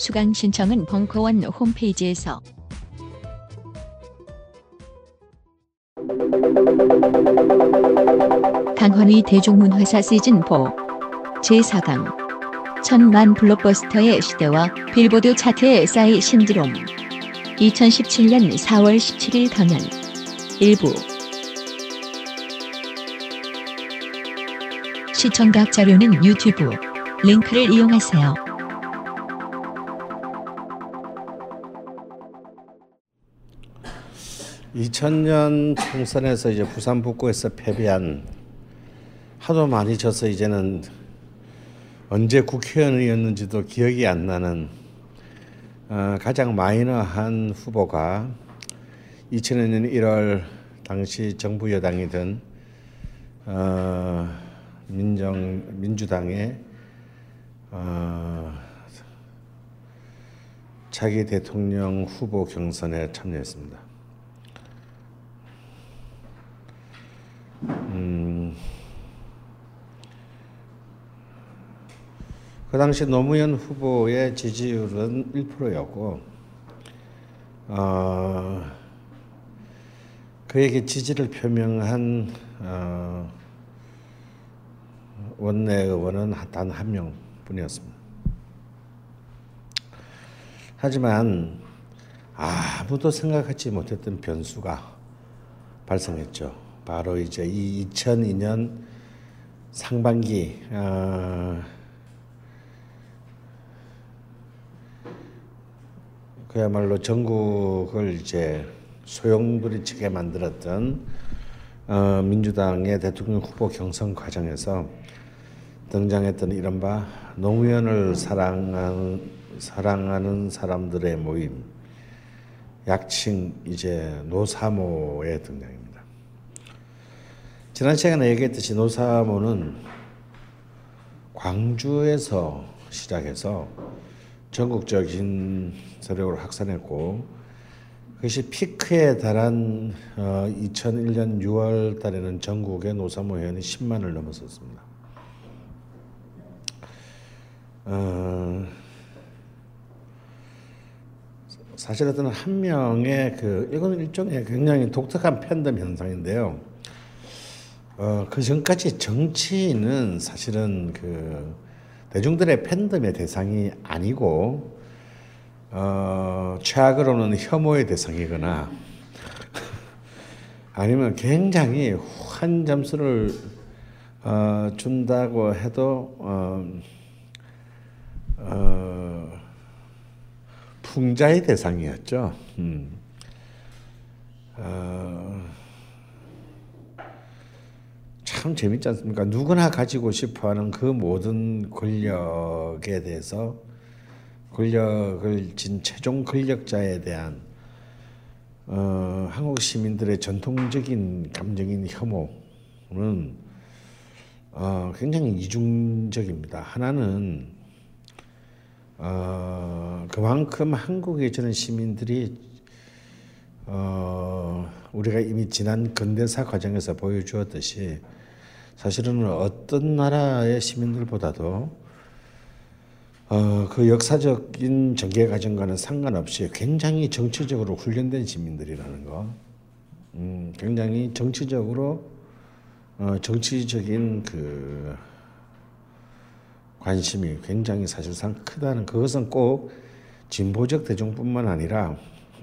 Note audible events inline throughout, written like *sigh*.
수강 신청은 벙커원 홈페이지에서. 강헌의 대중문화사 시즌4 제4강. 천만 블록버스터의 시대와 빌보드 차트의 싸이 신드롬. 2017년 4월 17일 강연. 일부. 시청각 자료는 유튜브. 링크를 이용하세요. (2000년) 총선에서 이제 부산 북구에서 패배한 하도 많이 져서 이제는 언제 국회의원이었는지도 기억이 안 나는 어, 가장 마이너한 후보가 2000년 1월 당시 정부 여당이던 어, 민정 민주당의 어, 차기 대통령 후보 경선에 참여했습니다. 음, 그 당시 노무현 후보의 지지율은 1%였고 어, 그에게 지지를 표명한 어, 원내 의원은 단 한 명뿐이었습니다. 하지만 아무도 생각하지 못했던 변수가 발생했죠. 바로 이제 이 2002년 상반기 어, 그야말로 전국을 이제 소용돌이치게 만들었던 어, 민주당의 대통령 후보 경선 과정에서 등장했던 이른바 노무현을 사랑하는, 사랑하는 사람들의 모임, 약칭 이제 노사모의 등장입니다. 지난 시간에 얘기했듯이 노사모는 광주에서 시작해서 전국적인 세력으로 확산했고 그것이 피크에 달한 어, 2001년 6월 달에는 전국의 노사모 회원이 10만을 넘었었습니다. 어, 사실 어떤 한 명의 그 이거는 일종의 굉장히 독특한 팬덤 현상인데요. 어, 그 전까지 정치인은 사실은 그 대중들의 팬덤의 대상이 아니고 어, 최악으로는 혐오의 대상이거나 *laughs* 아니면 굉장히 한 점수를 어, 준다고 해도 어, 어, 풍자의 대상이었죠. 음. 어, 참 재밌지 않습니까? 누구나 가지고 싶어 하는 그 모든 권력에 대해서 권력을 진 최종 권력자에 대한 어, 한국 시민들의 전통적인 감정인 혐오는 어, 굉장히 이중적입니다. 하나는 어, 그만큼 한국에 저는 시민들이 어, 우리가 이미 지난 근대사 과정에서 보여주었듯이 사실은 어떤 나라의 시민들보다도 어, 그 역사적인 전개 과정과는 상관없이 굉장히 정치적으로 훈련된 시민들이라는 거, 음, 굉장히 정치적으로 어, 정치적인 그 관심이 굉장히 사실상 크다는 그것은 꼭 진보적 대중뿐만 아니라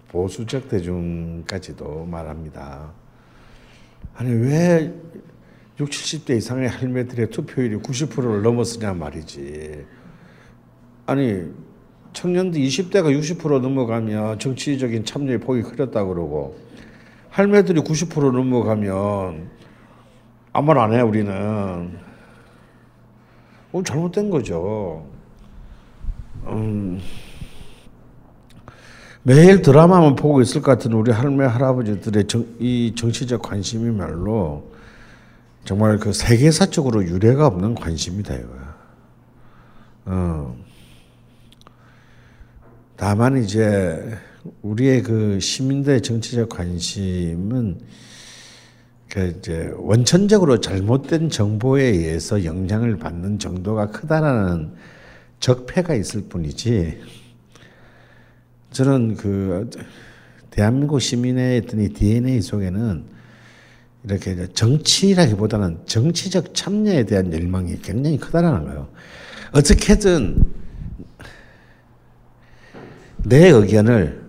보수적 대중까지도 말합니다. 아니 왜 60, 70대 이상의 할매들의 투표율이 90%를 넘었으냐 말이지. 아니 청년들 20대가 60% 넘어가면 정치적인 참여의 폭이 커졌다 그러고 할매들이 90% 넘어가면 아무 말 안 해 우리는. 어, 잘못된 거죠. 음, 매일 드라마만 보고 있을 것 같은 우리 할매 할아버지들의 정, 이 정치적 관심이말로 정말 그 세계사적으로 유례가 없는 관심이다 이거야. 어. 다만 이제 우리의 그 시민들의 정치적 관심은 그 이제 원천적으로 잘못된 정보에 의해서 영향을 받는 정도가 크다라는 적폐가 있을 뿐이지 저는 그 대한민국 시민의 DNA 속에는 이렇게 정치라기보다는 정치적 참여에 대한 열망이 굉장히 크다라는 거예요. 어떻게든 내 의견을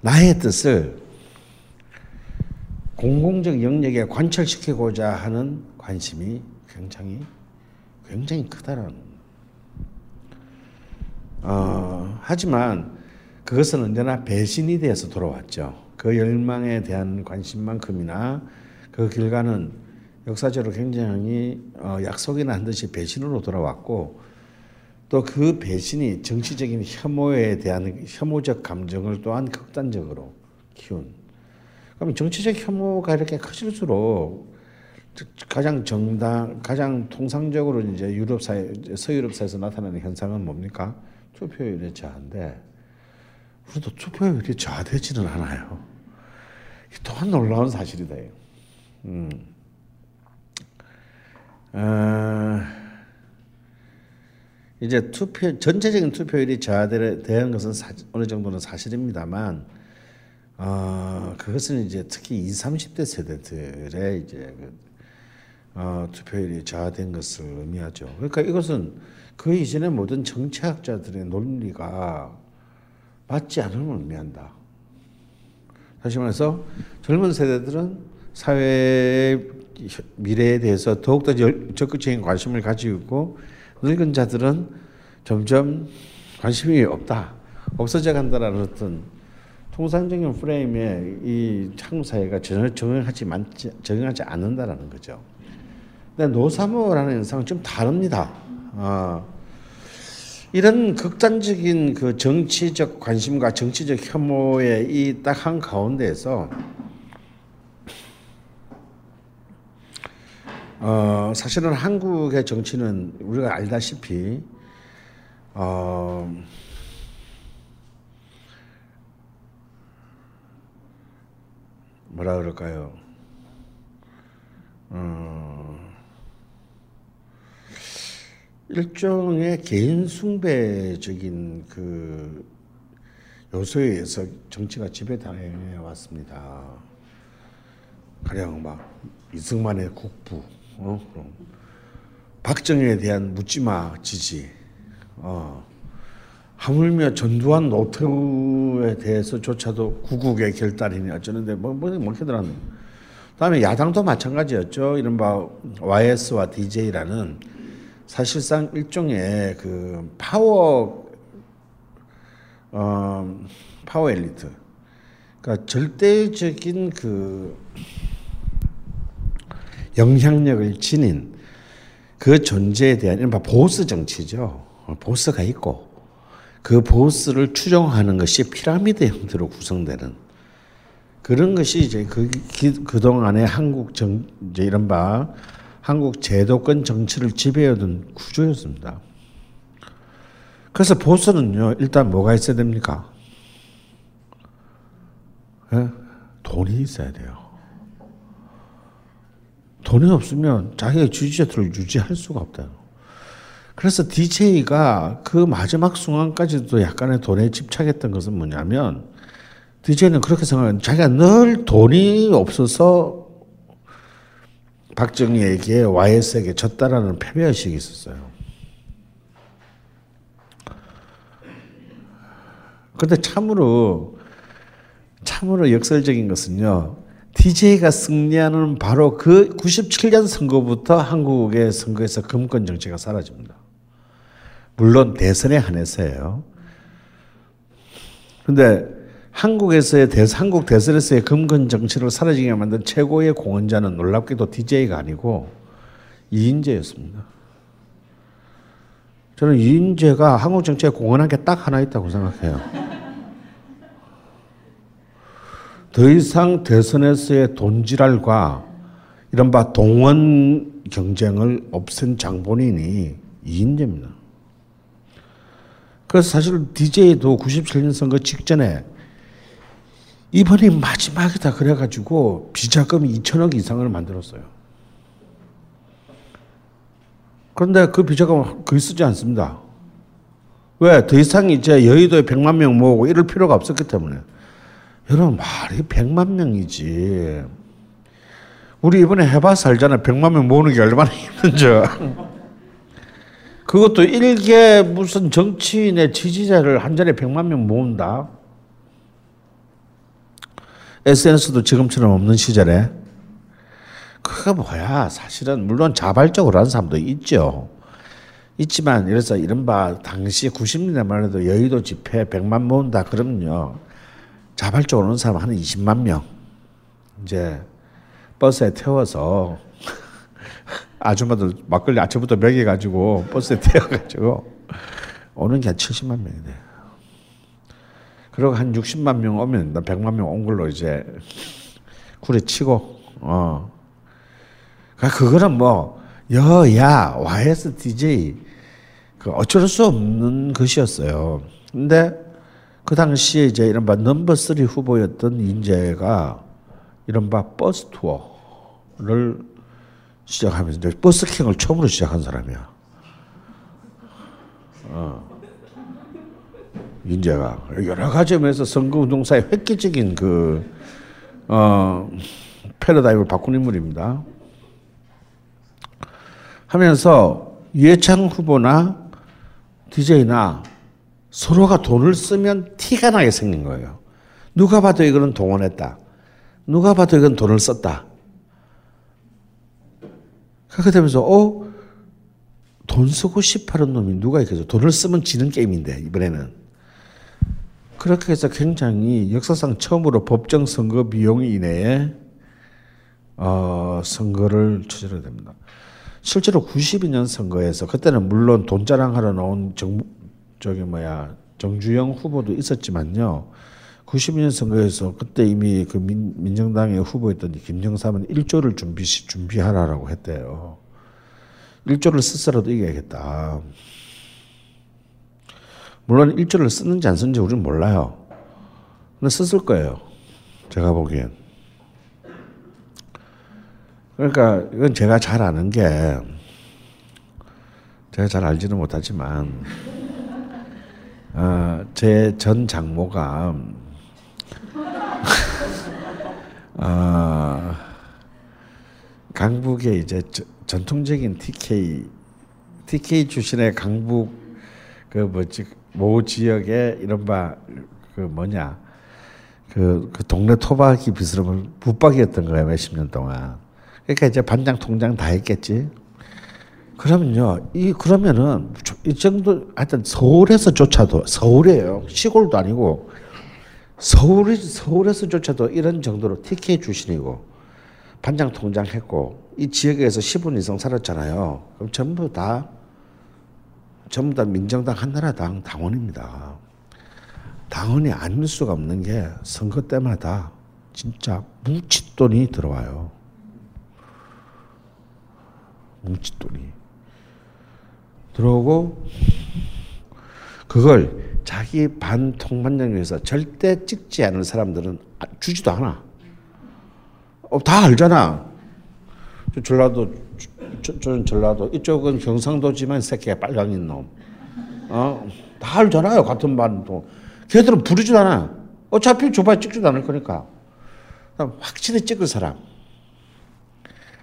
나의 뜻을 공공적 영역에 관철시키고자 하는 관심이 굉장히 굉장히 크다라는. 어, 하지만 그것은 언제나 배신이 되어서 돌아왔죠. 그 열망에 대한 관심만큼이나 그 결과는 역사적으로 굉장히 어, 약속이나 한 듯이 배신으로 돌아왔고 또 그 배신이 정치적인 혐오에 대한 혐오적 감정을 또한 극단적으로 키운. 그럼 정치적 혐오가 이렇게 커질수록 가장 정당, 가장 통상적으로 이제 유럽 사회, 서유럽 사회에서 나타나는 현상은 뭡니까? 투표율의 저하인데 우리도 투표율이 저하되지는 않아요. 또한 놀라운 사실이다. 음. 어, 이제 투표 전체적인 투표율이 저하되는 것은 사, 어느 정도는 사실입니다만 어, 그것은 이제 특히 20, 30대 세대들의 이제 그, 어, 투표율이 저하된 것을 의미하죠. 그러니까 이것은 그 이전의 모든 정치학자들의 논리가 맞지 않음을 의미한다. 다시 말해서 젊은 세대들은 사회의 미래에 대해서 더욱더 적극적인 관심을 가지고 있고 늙은 자들은 점점 관심이 없다. 없어져 간다라는 어떤 통상적인 프레임에 이 한국 사회가 전혀 적응하지, 적응하지 않는다라는 거죠. 근데 노사모라는 현상은 좀 다릅니다. 어, 이런 극단적인 그 정치적 관심과 정치적 혐오의 이 딱 한 가운데에서 어, 사실은 한국의 정치는 우리가 알다시피 어, 뭐라 그럴까요? 어, 일종의 개인 숭배적인 그 요소에 의해서 정치가 지배당해 왔습니다. 가령 막 이승만의 국부, 어? 박정희에 대한 묻지마 지지, 어. 하물며 전두환 노태우에 대해서조차도 구국의 결단이니 어쩌는데 뭐, 뭐, 뭐더라는 다음에 야당도 마찬가지였죠. 이른바 YS와 DJ라는 사실상 일종의 그 파워 어, 파워 엘리트. 그러니까 절대적인 그 영향력을 지닌 그 존재에 대한 이른바 보스 정치죠. 보스가 있고 그 보스를 추종하는 것이 피라미드 형태로 구성되는 그런 것이 이제 그, 그동안의 한국 정, 이제 이른바 한국 제도권 정치를 지배하던 구조였습니다. 그래서 보수는요, 일단 뭐가 있어야 됩니까? 예? 돈이 있어야 돼요. 돈이 없으면 자기의 지지자들을 유지할 수가 없다. 그래서 DJ가 그 마지막 순간까지도 약간의 돈에 집착했던 것은 뭐냐면, DJ는 그렇게 생각해요. 자기가 늘 돈이 없어서 박정희에게 YS에게 졌다라는 패배의식이 있었어요. 근데 참으로 참으로 역설적인 것은요. DJ가 승리하는 바로 그 97년 선거부터 한국의 선거에서 금권 정치가 사라집니다. 물론 대선에 한해서예요. 근데 한국에서의 대 한국 대선에서의 금권 정치를 사라지게 만든 최고의 공헌자는 놀랍게도 DJ가 아니고 이인재였습니다. 저는 이인재가 한국 정치에 공헌한 게 딱 하나 있다고 생각해요. 더 이상 대선에서의 돈지랄과 이른바 동원 경쟁을 없앤 장본인이 이인재입니다. 그래서 사실 DJ도 97년 선거 직전에 이번이 마지막이다 그래가지고 비자금 2천억 이상을 만들었어요. 그런데 그 비자금을 거의 쓰지 않습니다. 왜? 더 이상 이제 여의도에 100만 명 모으고 이럴 필요가 없었기 때문에. 여러분, 말이 100만 명이지. 우리 이번에 해봐서 알잖아. 100만 명 모으는 게 얼마나 힘든지. 그것도 일개 무슨 정치인의 지지자를 한 자리에 100만 명 모은다. SNS도 지금처럼 없는 시절에. 그게 뭐야. 사실은 물론 자발적으로 하는 사람도 있죠. 있지만 이래서 이른바 당시 90년대 만 해도 여의도 집회 100만 모은다 그러면요. 자발적으로 오는 사람 한 20만 명. 이제 버스에 태워서 *laughs* 아줌마들 막걸리 아침부터 먹여가지고 버스에 *laughs* 태워가지고 오는 게 한 70만 명이 돼요. 그리고 한 60만 명 오면 나 100만 명 온 걸로 이제 구리 치고 어. 그러니까 그거는 뭐 여 야 YS DJ 그 어쩔 수 없는 것이었어요. 근데 그 당시에 이제 이른바 넘버 3 후보였던 인재가 이른바 버스 투어를 시작하면서 이제 버스킹을 처음으로 시작한 사람이야. 어. 인재가 여러 가지 면에서 선거운동사의 획기적인 그 어, 패러다임을 바꾼 인물입니다. 하면서 유해창 후보나 DJ나 서로가 돈을 쓰면 티가 나게 생긴 거예요. 누가 봐도 이거는 동원했다. 누가 봐도 이건 돈을 썼다. 그렇게 되면서 어? 돈 쓰고 싶어하는 놈이 누가 있겠어? 돈을 쓰면 지는 게임인데 이번에는. 그렇게 해서 굉장히 역사상 처음으로 법정 선거 비용 이내에 어, 선거를 추진하게 됩니다. 실제로 92년 선거에서 그때는 물론 돈 자랑하러 나온 정 저기 뭐야 정주영 후보도 있었지만요. 92년 선거에서 그때 이미 그 민, 민정당의 후보였던 김정삼은 1조를 준비 준비하라라고 했대요. 1조를 쓰서라도 이겨야겠다. 물론 1조를 쓰는지 안 쓰는지 우리는 몰라요. 근데 썼을 거예요. 제가 보기엔. 그러니까 이건 제가 잘 아는 게 제가 잘 알지는 못하지만 어, 제전 장모가 *laughs* 어, 강북에 이제 저, 전통적인 TK TK 출신의 강북 그 뭐지 모 지역에 이른바 그 뭐냐 그, 그 동네 토박이 비스름을 붙박이였던 거야 몇십 년 동안. 그러니까 이제 반장 통장 다 했겠지. 그러면요, 이 그러면은 이 정도 하여튼 서울에서조차도 서울이에요. 시골도 아니고 서울 서울에서조차도 이런 정도로 TK 출신이고 반장 통장 했고 이 지역에서 10분 이상 살았잖아요. 그럼 전부 다 전부 다 민정당 한나라당 당원입니다. 당원이 아닐 수가 없는 게 선거 때마다 진짜 뭉칫돈이 들어와요. 뭉칫돈이 들어오고 그걸 자기 반 통반장 위해서 절대 찍지 않을 사람들은 주지도 않아. 어, 다 알잖아. 전라도 저는 전라도 이쪽은 경상도지만 새끼가 빨강인 놈. 어? 다 알잖아요. 같은 반도. 걔들은 부르지도 않아. 어차피 조발 찍지도 않을 거니까. 확실히 찍을 사람.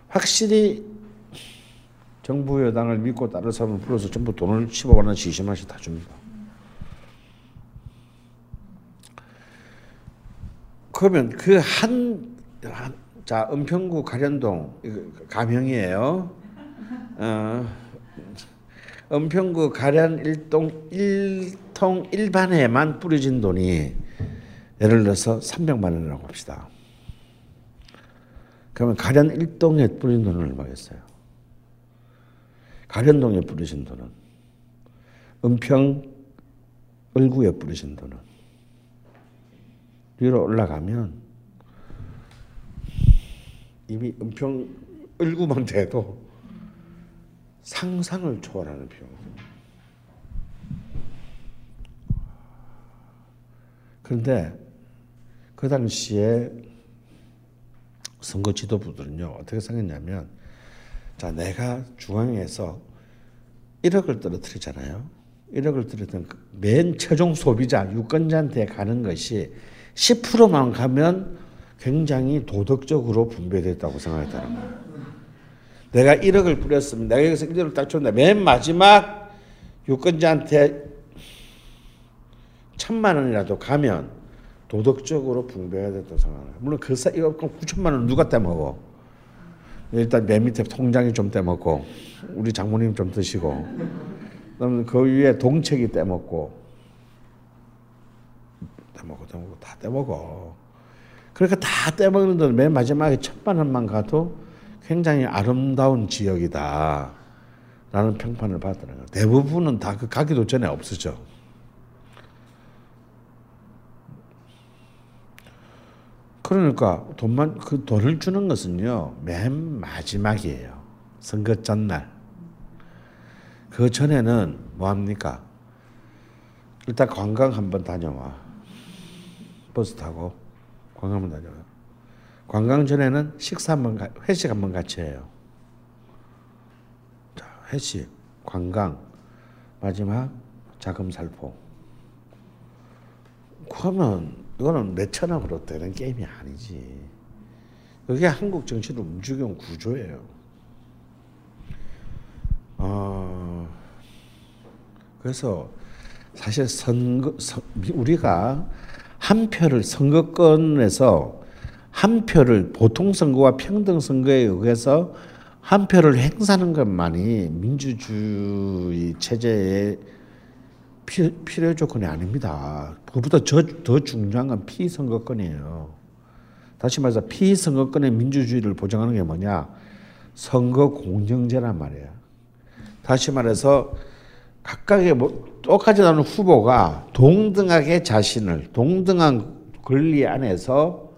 확실히 정부 여당을 믿고 따를 사람을 불러서 전부 돈을 15만 원씩 20만 원씩 다 줍니다. 그러면 그 한 자 은평구 가련동 가명이에요. 어, 은평구 가련 일동 일통 일반에만 뿌려진 돈이 예를 들어서 300만 원이라고 합시다. 그러면 가련 일동에 뿌린 돈은 얼마겠어요? 가련동에 뿌리신 돈은 은평 을구에 뿌리신 돈은 위로 올라가면 이미 은평 을구만 돼도 상상을 초월하는 비용입니다. 그런데 그 당시에 선거 지도부들은요 어떻게 생각했냐면 자 내가 중앙에서 1억을 떨어뜨리잖아요. 1억을 떨어뜨린 그맨 최종 소비자 유권자한테 가는 것이 10%만 가면 굉장히 도덕적으로 분배됐다고 생각했다는 거예요. 내가 1억을 뿌렸으면 내가 여기서 1억을 딱 줬는데 맨 마지막 유권자한테 천만 원이라도 가면 도덕적으로 분배가 됐다고 생각해요. 물론 그 사, 이거 9천만 원 누가 떼먹어? 일단 맨 밑에 통장이 좀 떼먹고 우리 장모님 좀 드시고 그다음에 그 위에 동책이 떼먹고 떼먹고 떼먹고 다 떼먹어. 그러니까 다 떼먹는 데는 맨 마지막에 원만 가도 굉장히 아름다운 지역이다. 라는 평판을 받더라고요. 대부분은 다 그 가기도 전에 없어져. 그러니까 돈만 그 돈을 주는 것은요 맨 마지막이에요 선거 전날 그 전에는 뭐 합니까? 일단 관광 한번 다녀와. 버스 타고 관광 한번 다녀와. 관광 전에는 식사 한번 가- 회식 한번 같이 해요. 자 회식 관광 마지막 자금 살포. 그러면 이거는 몇천 원으로 되는 게임이 아니지. 그게 한국 정치를 움직이는 구조예요. 어, 그래서 사실 선거 선- 우리가 한 표를 선거권에서 한 표를 보통 선거와 평등 선거에 의해서 한 표를 행사하는 것만이 민주주의 체제의 피, 필요 조건이 아닙니다. 그보다 저, 더 중요한 건 피선거권이에요. 다시 말해서 피선거권의 민주주의를 보장하는 게 뭐냐? 선거 공정제란 말이에요. 다시 말해서 각각의 뭐 똑같이 나오는 후보가 동등하게 자신을 동등한 권리 안에서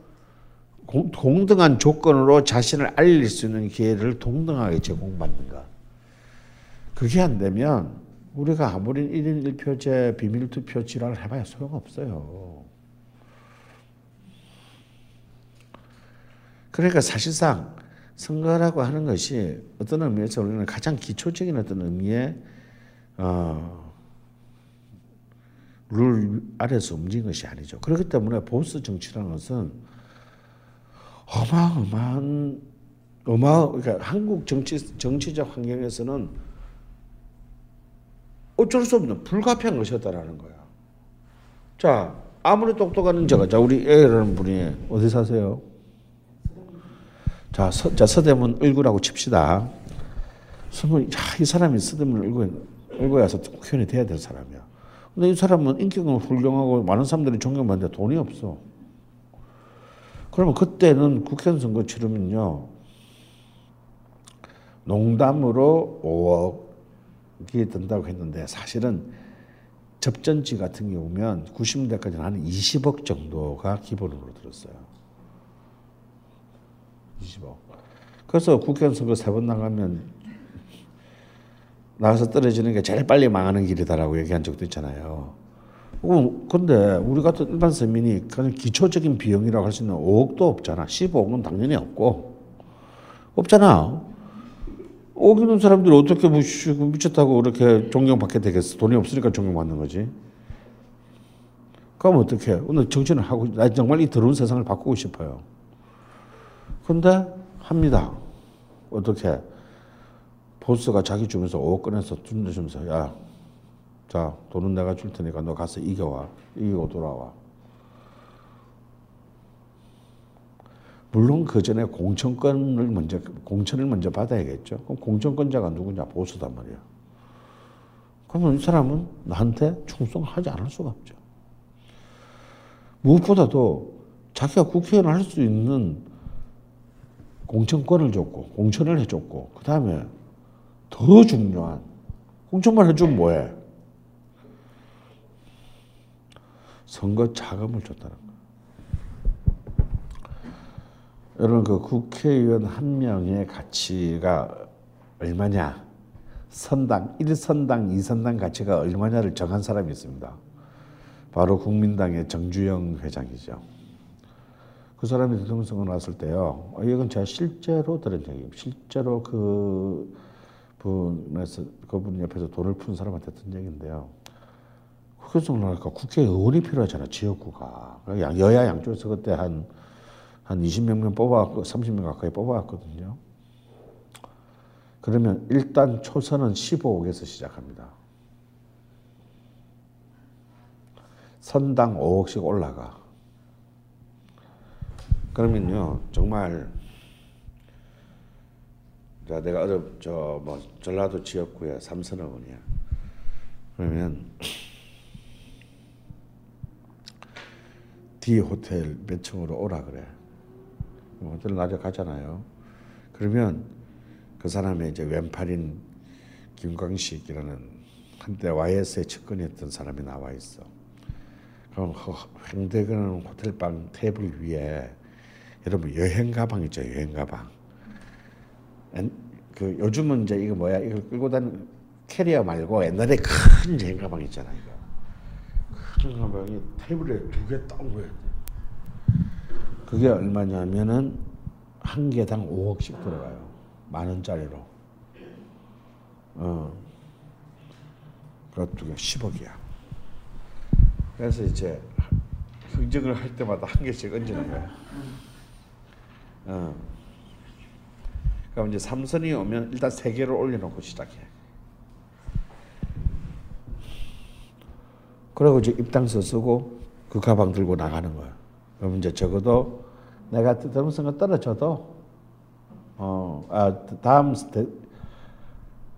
공, 동등한 조건으로 자신을 알릴 수 있는 기회를 동등하게 제공받는 것. 그게 안 되면 우리가 아무리 1인 1표제 비밀투표 지랄을 해봐야 소용없어요. 그러니까 사실상 선거라고 하는 것이 어떤 의미에서 우리는 가장 기초적인 어떤 의미의 어, 룰 아래서 움직인 것이 아니죠. 그렇기 때문에 보수 정치라는 것은 어마어마한 어마 그러니까 한국 정치 정치적 환경에서는 어쩔 수 없는 불가피한 것이었다라는 거야. 자 아무리 똑똑한 자가 자 우리 A라는 분이 어디 사세요? 자, 서, 자 서대문 을구라고 칩시다. 그러면 야, 이 사람이 서대문 을구 을구에 와서 국회의원이 돼야 될 사람이야. 근데 이 사람은 인격은 훌륭하고 많은 사람들이 존경받는데 돈이 없어. 그러면 그때는 국회의원 선거 치르면요. 농담으로 5억이 든다고 했는데 사실은 접전지 같은 경우면 90년대까지는 한 20억 정도가 기본으로 들었어요. 20억. 그래서 국회의원 선거 세 번 나가면 나가서 떨어지는 게 제일 빨리 망하는 길이다라고 얘기한 적도 있잖아요. 어, 근데 우리 같은 일반 서민이 그냥 기초적인 비용이라고 할 수 있는 5억도 없잖아. 15억은 당연히 없고. 없잖아. 5억 있는 사람들이 어떻게 뭐 씨, 미쳤다고 그렇게 존경받게 되겠어. 돈이 없으니까 존경받는 거지. 그럼 어떻게 오늘 정치는 하고, 나 정말 이 더러운 세상을 바꾸고 싶어요. 근데 합니다. 어떻게? 보스가 자기 주면서 5억 꺼내서 준주면서 야, 자 돈은 내가 줄 테니까 너 가서 이겨와. 이기고 돌아와. 물론 그 전에 공천권을 먼저 공천을 먼저 받아야겠죠. 그럼 공천권자가 누구냐 보수단 말이야. 그러면 이 사람은 나한테 충성하지 않을 수가 없죠. 무엇보다도 자기가 국회의원 할 수 있는 공천권을 줬고 공천을 해줬고 그 다음에 더 중요한 공천만 해주면 뭐해? 선거 자금을 줬다는 거. 여러분 그 국회의원 한 명의 가치가 얼마냐? 선당 1선당 2선당 가치가 얼마냐를 정한 사람이 있습니다. 바로 국민당의 정주영 회장이죠. 그 사람이 대통령 선거 나왔을 때요. 어, 이건 제가 실제로 들은 얘기예요. 실제로 그 분에서 그분 옆에서 돈을 푼 사람한테 듣는 얘기인데요. 국회 선거 나니까 국회의원이 필요하잖아 지역구가 여야 양쪽에서 그때 한한 20명 명 뽑아왔고 30명 가까이 뽑아왔거든요. 그러면 일단 초선은 15억에서 시작합니다. 선당 5억씩 올라가. 그러면요 정말 자 내가 어제 저뭐 전라도 지역구에 삼선어원이야. 그러면 D 호텔 몇 층으로 오라 그래. 호텔 낮에 가잖아요. 그러면 그 사람의 이제 왼팔인 김광식이라는 한때 YS에 측근했던 사람이 나와 있어. 그럼 횡대근 호텔방 테이블 위에 여러분 여행 가방 있죠 여행 가방. 그 요즘은 이제 이거 뭐야 이걸 끌고 다니는 캐리어 말고 옛날에 큰 여행 가방 있잖아 이거. 큰 가방이 테이블에 두 개 딱 모여. 그게 얼마냐면은 한 개당 5억씩 들어가요. 만 원짜리로. 어. 그것도 10억이야. 그래서 이제 흥정을 할 때마다 한 개씩 얹는 거야. 어. 그럼 이제 삼선이 오면 일단 세 개를 올려놓고 시작해. 그리고 이제 입당서 쓰고 그 가방 들고 나가는 거야. 그럼 이제 적어도 내가 대통령선거 떨어져도 어, 아, 다음 대,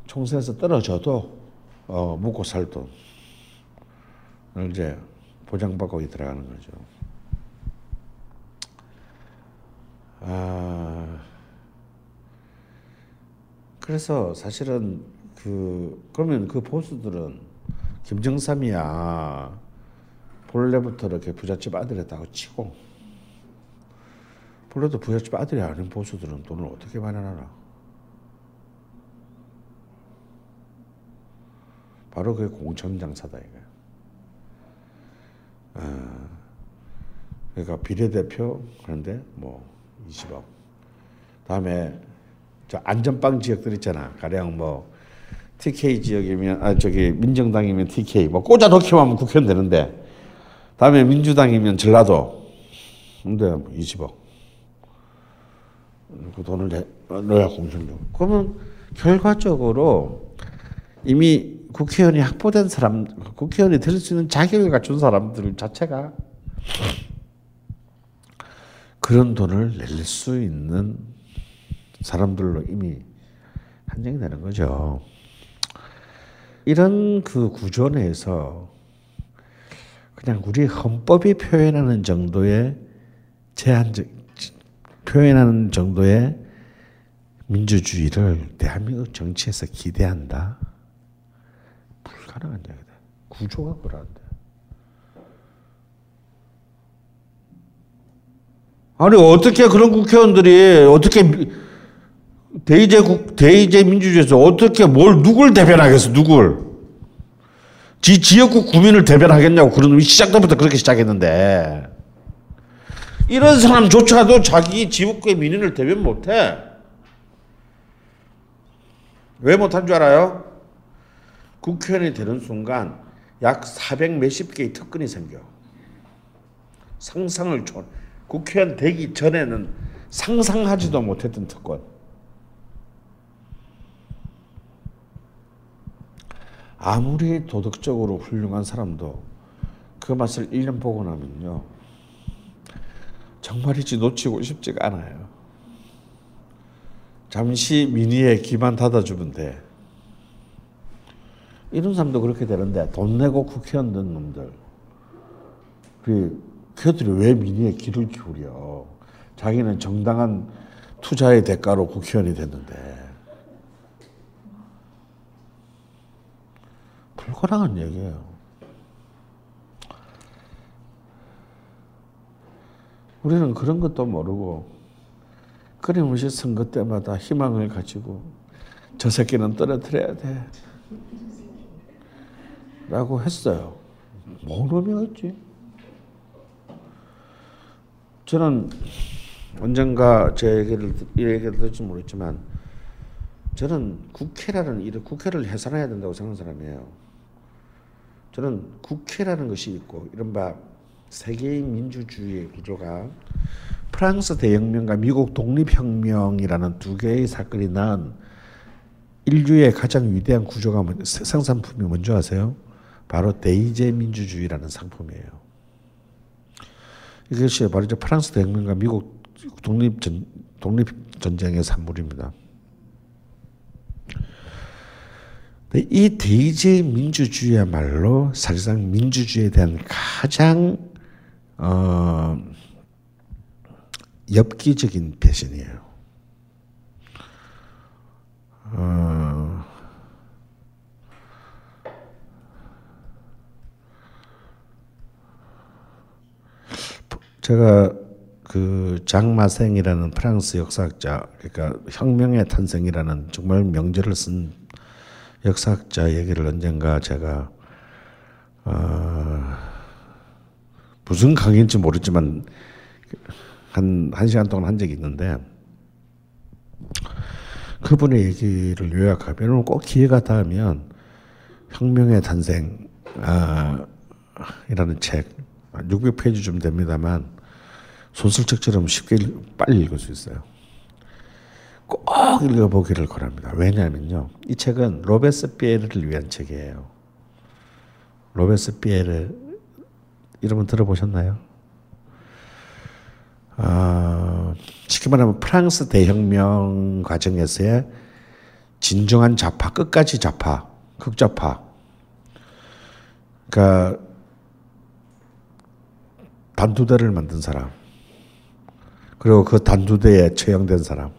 총선에서 떨어져도 어, 묵고 살 돈을 이제 보장받고 들어가는 거죠. 아, 그래서 사실은 그 그러면 그 보수들은 김정삼이야 본래부터 이렇게 부잣집 아들이었다고 치고 본래도 부잣집 아들이 아닌 보수들은 돈을 어떻게 마련하나? 바로 그게 공천장사다 이거. 아, 그러니까 비례대표 그런데 뭐 20억. 다음에 저 안전빵 지역들 있잖아. 가령 뭐 TK 지역이면 아 저기 민정당이면 TK 뭐 꽂아 넣기만 하면 국회의원 되는데 다음에 민주당이면 전라도 근데 20억. 그 돈을 내, 넣어야 공천력. 그러면 결과적으로 이미 국회의원이 확보된 사람, 국회의원이 될 수 있는 자격을 갖춘 사람들 자체가 그런 돈을 낼 수 있는 사람들로 이미 한정이 되는 거죠. 이런 그 구조 내에서 그냥 우리 헌법이 표현하는 정도의 제한적 표현하는 정도의 민주주의를 대한민국 정치에서 기대한다. 불가능한 얘기다. 구조가 그러한데. 아니 어떻게 그런 국회의원들이 어떻게 대의제 국 대의제 민주주의에서 어떻게 뭘 누굴 대변하겠어 누굴 지 지역구 구민을 대변하겠냐고 그런 놈이 시작 때부터 그렇게 시작했는데 이런 사람조차도 자기 지역구의 민원을 대변 못해 왜 못한 줄 알아요? 국회의원이 되는 순간 약 400 몇십 개의 특권이 생겨. 상상을 초 국회의원 되기 전에는 상상하지도 못했던 특권. 아무리 도덕적으로 훌륭한 사람도 그 맛을 1년 보고 나면요. 정말이지 놓치고 싶지가 않아요. 잠시 민의에 귀만 닫아주면 돼. 이런 사람도 그렇게 되는데 돈 내고 국회의원 된 놈들. 그 그들이 왜 민의에 귀를 기울여? 자기는 정당한 투자의 대가로 국회의원이 됐는데 불가능한 얘기예요. 우리는 그런 것도 모르고 끊임없이 선거 때마다 희망을 가지고 저 새끼는 떨어뜨려야 돼. 라고 했어요. 뭔 의미가 있지? 저는 언젠가 제 얘기를, 이 얘기를 들을지 모르겠지만 저는 국회라는 일을, 국회를 해산해야 된다고 생각하는 사람이에요. 저는 국회라는 것이 있고, 이른바 세계인 민주주의의 구조가 프랑스 대혁명과 미국 독립혁명이라는 두 개의 사건이 난 인류의 가장 위대한 구조가 생산품이 뭔지 아세요? 바로 대의제 민주주의라는 상품이에요. 이것이 바로 이제 프랑스 대혁명과 미국 독립 전 독립 전쟁의 산물입니다. 이 대의제 민주주의야말로 사실상 민주주의에 대한 가장 어, 엽기적인 배신이에요. 어, 제가 그 장마생이라는 프랑스 역사학자, 그러니까 혁명의 탄생이라는 정말 명제를 쓴 역사학자 얘기를 언젠가 제가 어, 무슨 강의인지 모르지만 한, 한 시간 동안 한 적이 있는데 그분의 얘기를 요약하면 꼭 기회가 닿으면 혁명의 탄생 아, 이라는 책 600페이지 좀 됩니다만 소설책처럼 쉽게 빨리 읽을 수 있어요. 꼭 읽어보기를 권합니다. 왜냐하면요. 이 책은 로베스피에르를 위한 책이에요. 로베스피에르 이름은 들어보셨나요? 어, 쉽게 말하면 프랑스 대혁명 과정에서의 진정한 좌파, 끝까지 좌파, 극좌파. 그러니까 단두대를 만든 사람. 그리고 그 단두대에 처형된 사람.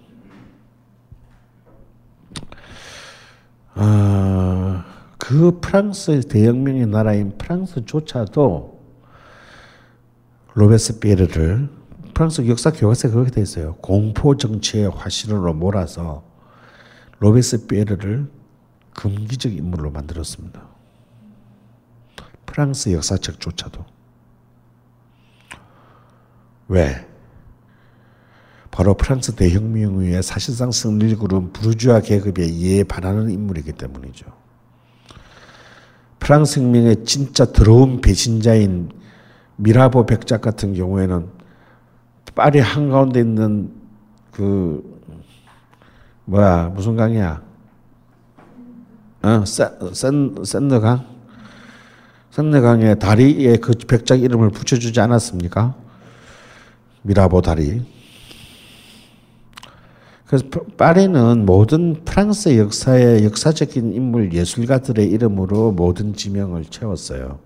아, 그 프랑스 대혁명의 나라인 프랑스조차도 로베스피에르를 프랑스 역사 교과서에 그렇게 돼 있어요. 공포 정치의 화신으로 몰아서 로베스피에르를 금기적 인물로 만들었습니다. 프랑스 역사책조차도. 왜? 바로 프랑스 대혁명 후에 사실상 승리를 거둔 부르주아 계급에 이에 반하는 인물이기 때문이죠. 프랑스 혁명의 진짜 더러운 배신자인 미라보 백작 같은 경우에는 파리 한가운데 있는 그 뭐야 무슨 강이야? 어, 센 센더강? 센더강의 다리에 그 백작 이름을 붙여주지 않았습니까? 미라보 다리. 그래서 파리는 모든 프랑스 역사의 역사적인 인물 예술가들의 이름으로 모든 지명을 채웠어요.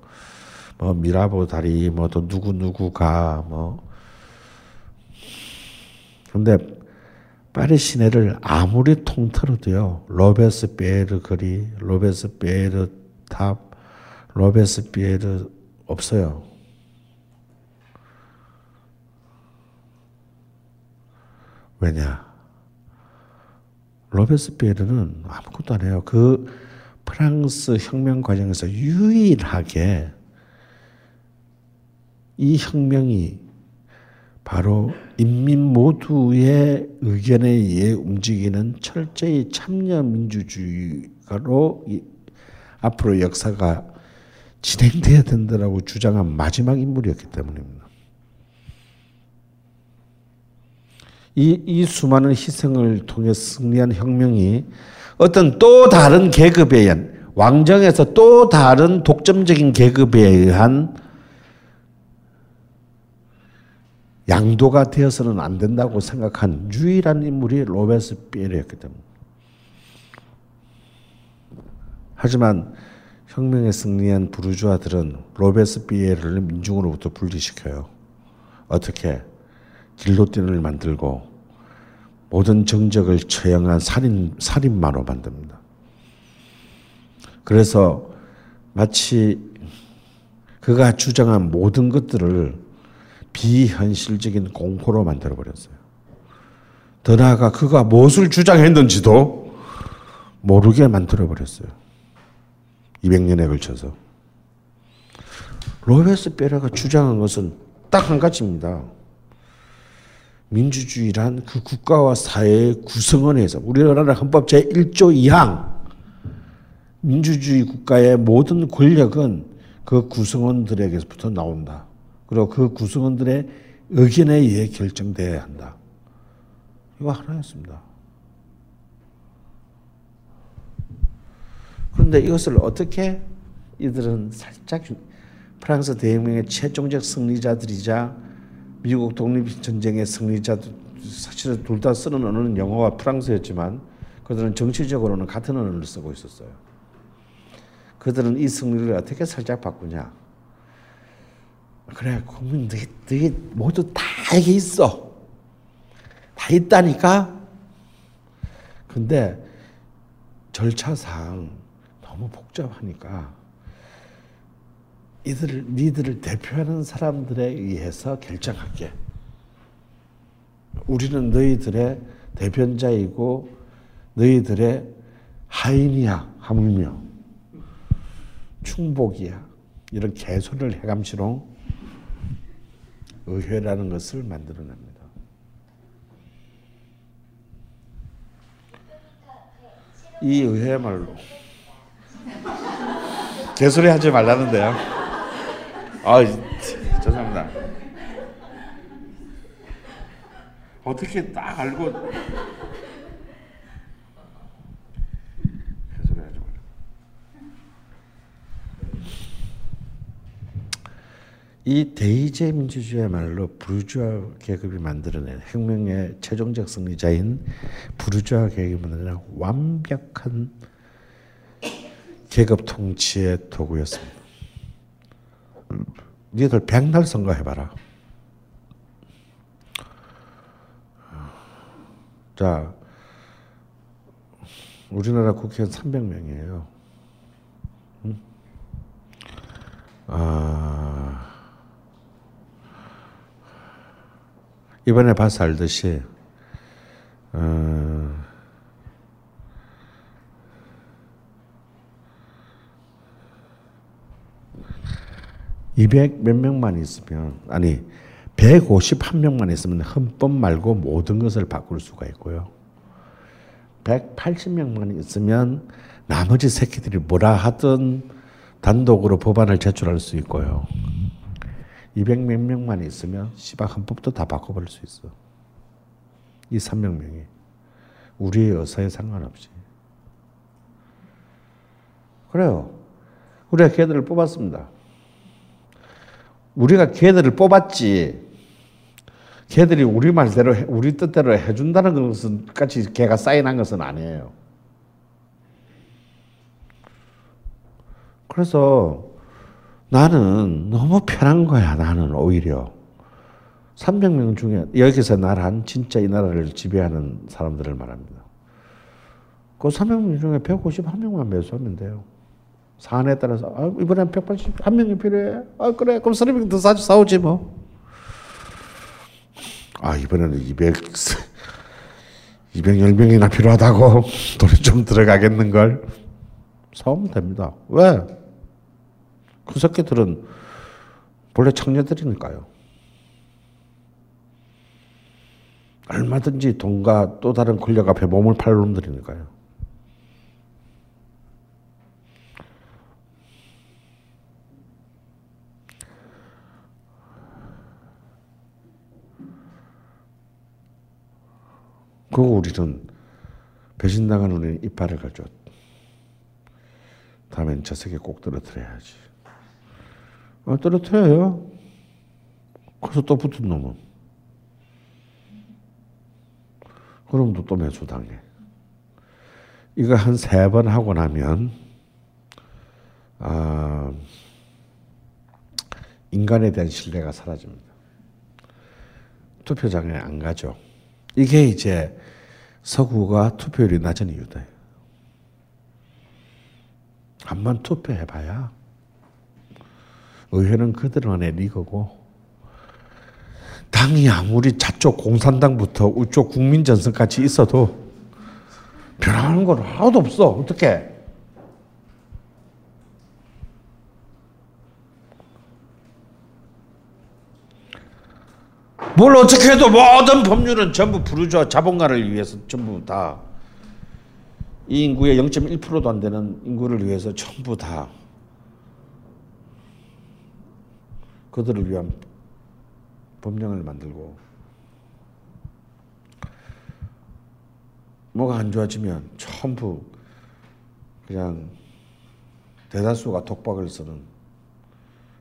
뭐 미라보 다리, 뭐 또 누구 누구가 뭐 근데 파리 시내를 아무리 통틀어도요. 로베스피에르 거리, 로베스피에르 탑, 로베스피에르 없어요. 왜냐? 로베스피에르는 아무것도 안 해요. 그 프랑스 혁명 과정에서 유일하게 이 혁명이 바로 인민 모두의 의견에 의해 움직이는 철저히 참여 민주주의로 앞으로 역사가 진행돼야 된다라고 주장한 마지막 인물이었기 때문입니다. 이, 이 수많은 희생을 통해 승리한 혁명이 어떤 또 다른 계급에 의한 왕정에서 또 다른 독점적인 계급에 의한 양도가 되어서는 안 된다고 생각한 유일한 인물이 로베스 피에르였기 때문에. 하지만 혁명에 승리한 부르주아들은 로베스 피에르를 민중으로부터 분리시켜요. 어떻게? 길로틴을 만들고 모든 정적을 처형한 살인 살인마로 만듭니다. 그래서 마치 그가 주장한 모든 것들을 비현실적인 공포로 만들어 버렸어요. 더 나아가 그가 무엇을 주장했는지도 모르게 만들어 버렸어요. 200년에 걸쳐서. 로베스페라가 주장한 것은 딱 한 가지입니다. 민주주의란 그 국가와 사회의 구성원에서 우리나라 헌법 제1조 2항 민주주의 국가의 모든 권력은 그 구성원들에게서부터 나온다. 그리고 그 구성원들의 의견에 의해 결정돼야 한다. 이거 하나였습니다. 그런데 이것을 어떻게 이들은 살짝 프랑스 대혁명의 최종적 승리자들이자 미국 독립전쟁의 승리자들 사실은 둘 다 쓰는 언어는 영어와 프랑스였지만 그들은 정치적으로는 같은 언어를 쓰고 있었어요. 그들은 이 승리를 어떻게 살짝 바꾸냐? 그래 국민 너희, 너희 모두 다 이게 있어. 다 있다니까. 근데 절차상 너무 복잡하니까 이들을 니들을 대표하는 사람들에 의해서 결정할게. 우리는 너희들의 대변자이고 너희들의 하인이야 하물며 충복이야 이런 개소리를 해감시로 의회라는 것을 만들어냅니다. 이 의회야말로 개소리 하지 말라는데요. 아, 죄송합니다. 어떻게 딱 알고. 이 대의제 민주주의야말로 부르주아 계급이 만들어낸 혁명의 최종적 승리자인 부르주아 계급이 만들어낸 완벽한 계급 통치의 도구였습니다. 니들 백날 선거 해봐라. 자, 우리나라 국회의원 300명이에요. 응? 아, 이번에 봐서 알듯이, 어, 200 몇 명만 있으면 아니 151명만 있으면 헌법 말고 모든 것을 바꿀 수가 있고요. 180명만 있으면 나머지 새끼들이 뭐라 하든 단독으로 법안을 제출할 수 있고요. 200 몇 명만 있으면 시바 헌법도 다 바꿔버릴 수 있어. 이 300명이 우리의 의사에 상관없이. 그래요. 우리가 걔들을 뽑았습니다. 우리가 걔들을 뽑았지. 걔들이 우리 말대로 우리 뜻대로 해준다는 것은 같이 걔가 사인한 것은 아니에요. 그래서 나는 너무 편한 거야. 나는 오히려 300명 중에 여기서 나란 진짜 이 나라를 지배하는 사람들을 말합니다. 그 300명 중에 151명만 매수하면 돼요. 사안에 따라서 아, 이번엔 181명이 필요해. 아 그래 그럼 3명 더 사, 싸우지 뭐. 아 이번에는 200 210명이나 *laughs* 필요하다고 *laughs* 돈이 좀 들어가겠는걸. 사오면 됩니다. 왜? 그 새끼들은 본래 청년들이니까요. 얼마든지 돈과 또 다른 권력 앞에 몸을 팔 놈들이니까요. 그리고 우리는 배신당한 우리는 이빨을 가져. 다음엔 저 세계 꼭 떨어뜨려야지. 어, 떨어뜨려요. 그래서 또 붙은 놈은 그럼 또 매수당해. 이거 한 세 번 하고 나면 아, 인간에 대한 신뢰가 사라집니다. 투표장에 안 가죠. 이게 이제 서구가 투표율이 낮은 이유다. 한번 투표해봐야 의회는 그들만의 리그고 당이 아무리 좌쪽 공산당부터 우쪽 국민전선까지 있어도 변하는 건 하나도 없어. 어떻게? 뭘 어떻게 해도 모든 법률은 전부 부르주아 자본가를 위해서 전부 다. 이 인구의 0.1%도 안 되는 인구를 위해서 전부 다. 그들을 위한 법령을 만들고. 뭐가 안 좋아지면 전부 그냥 대다수가 독박을 쓰는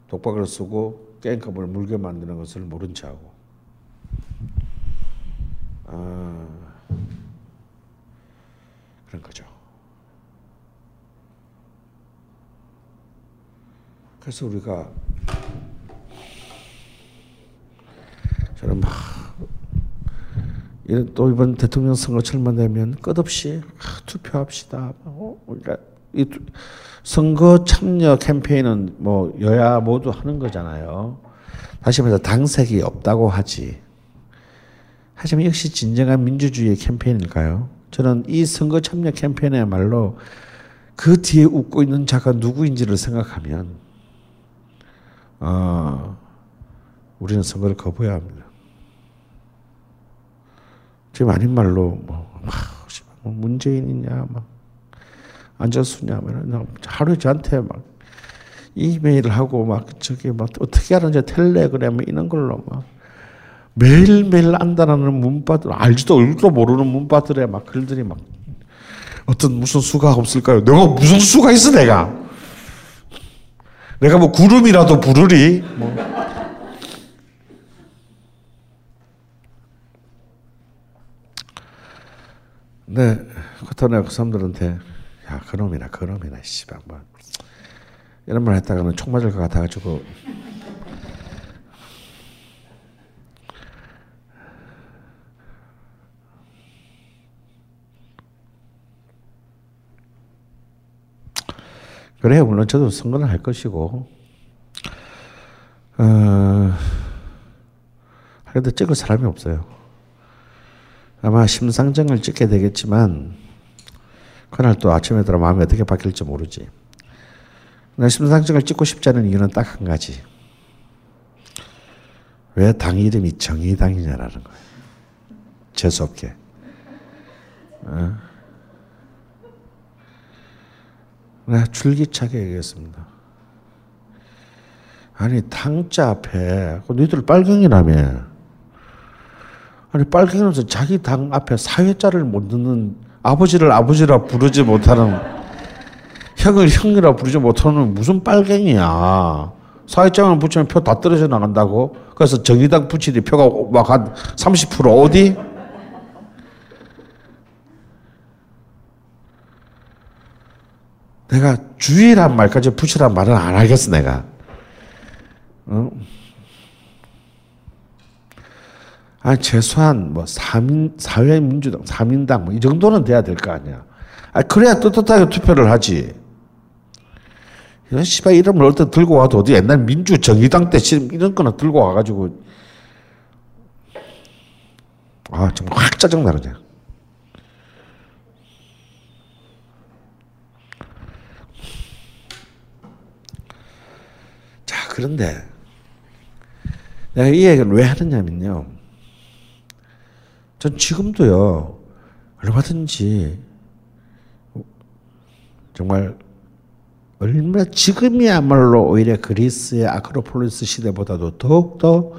독박을 쓰고 게임값을 물게 만드는 것을 모른 체하고 아, 그런 거죠. 그래서 우리가 저는 막 이런 또 이번 대통령 선거철만 되면 끝없이 아, 투표합시다. 어? 이 투- 선거 참여 캠페인은 뭐 여야 모두 하는 거잖아요. 다시 말해서 당색이 없다고 하지. 하지만 역시 진정한 민주주의의 캠페인일까요? 저는 이 선거 참여 캠페인이야말로 그 뒤에 웃고 있는 자가 누구인지를 생각하면 어, 우리는 선거를 거부해야 합니다. 지금 아닌 말로 뭐, 막, 씨발, 뭐 문재인이냐 막 안철수냐 막 하루에 저한테 막 이메일을 하고 막 저기 막 어떻게 하는지 텔레그램 이런 걸로 막 매일매일 안다라는 문바들 알지도 얼굴도 모르는 문바들에 막 글들이 막 어떤 무슨 수가 없을까요? 내가 무슨 수가 있어 내가? 내가 뭐 구름이라도 부르리? 뭐. 네, 그렇다고 내가 그 사람들한테. 야 그놈이나 그놈이나 씨발 뭐 이런 말 했다가는 총 맞을 것 같아가지고 그래요 물론 저도 선거는 할 것이고 어, 그래도 찍을 사람이 없어요. 아마 심상정을 찍게 되겠지만 그날 또 아침에 들어 마음이 어떻게 바뀔지 모르지. 나 심상정을 찍고 싶지 않은 이유는 딱 한 가지. 왜 당 이름이 정의당이냐라는 거예요. 재수없게. 어? 내가 줄기차게 얘기했습니다. 아니 당자 앞에 그 너희들 빨갱이라며. 아니 빨갱이면서 자기 당 앞에 사회자를 못 듣는 아버지를 아버지라 부르지 못하는 형을 형이라 부르지 못하는 무슨 빨갱이야. 사회자만 붙이면 표 다 떨어져 나간다고. 그래서 정의당 붙이니 표가 막 한 30% 어디? 내가 주의란 말까지 붙이란 말은 안 하겠어 내가. 어? 아 최소한 뭐 사민 사회민주당 사민당 뭐 이 정도는 돼야 될 거 아니야. 아 그래야 떳떳하게 투표를 하지. 이런 씨발 이름을 어디 들고 와도 어디 옛날 민주 정의당 때 지금 이런 거나 들고 와가지고 아 정말 확 짜증 나 그냥. 자 그런데 내가 이 얘기를 왜 하느냐면요. 전 지금도요, 얼마든지, 정말, 얼마나 지금이야말로 오히려 그리스의 아크로폴리스 시대보다도 더욱더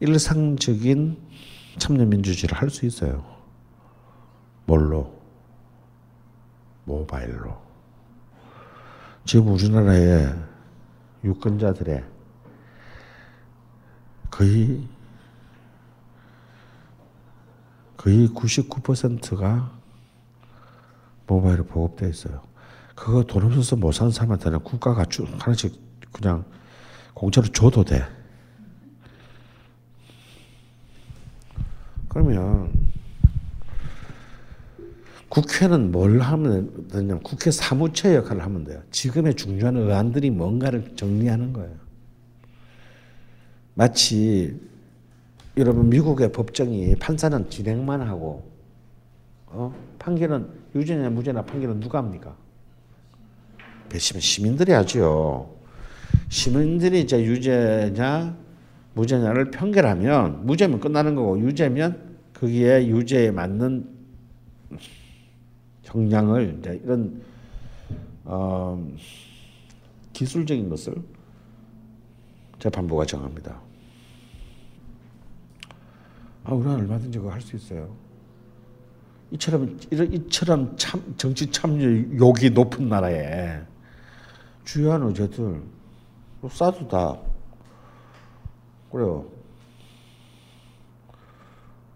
일상적인 참여민주주의를 할 수 있어요. 뭘로? 모바일로. 지금 우리나라의 유권자들의 거의 거의 99%가 모바일로 보급돼 있어요. 그거 돈 없어서 못 사는 사람한테는 국가가 쭉 하나씩 그냥 공짜로 줘도 돼. 그러면 국회는 뭘 하면 되냐면 국회 사무처 역할을 하면 돼요. 지금의 중요한 의안들이 뭔가를 정리하는 거예요. 마치 여러분 미국의 법정이 판사는 진행만 하고 어? 판결은 유죄냐 무죄나 판결은 누가 합니까? 배심은 시민들이 하죠. 시민들이 이제 유죄냐 무죄냐를 판결하면 무죄면 끝나는 거고 유죄면 거기에 유죄에 맞는 이제 이런 어, 기술적인 것을 재판부가 정합니다. 아, 우리는 얼마든지 그거 할 수 있어요. 이처럼 이런 이처럼 참 정치 참여 욕이 높은 나라에 주요한 의제들 싸도 다 그래요.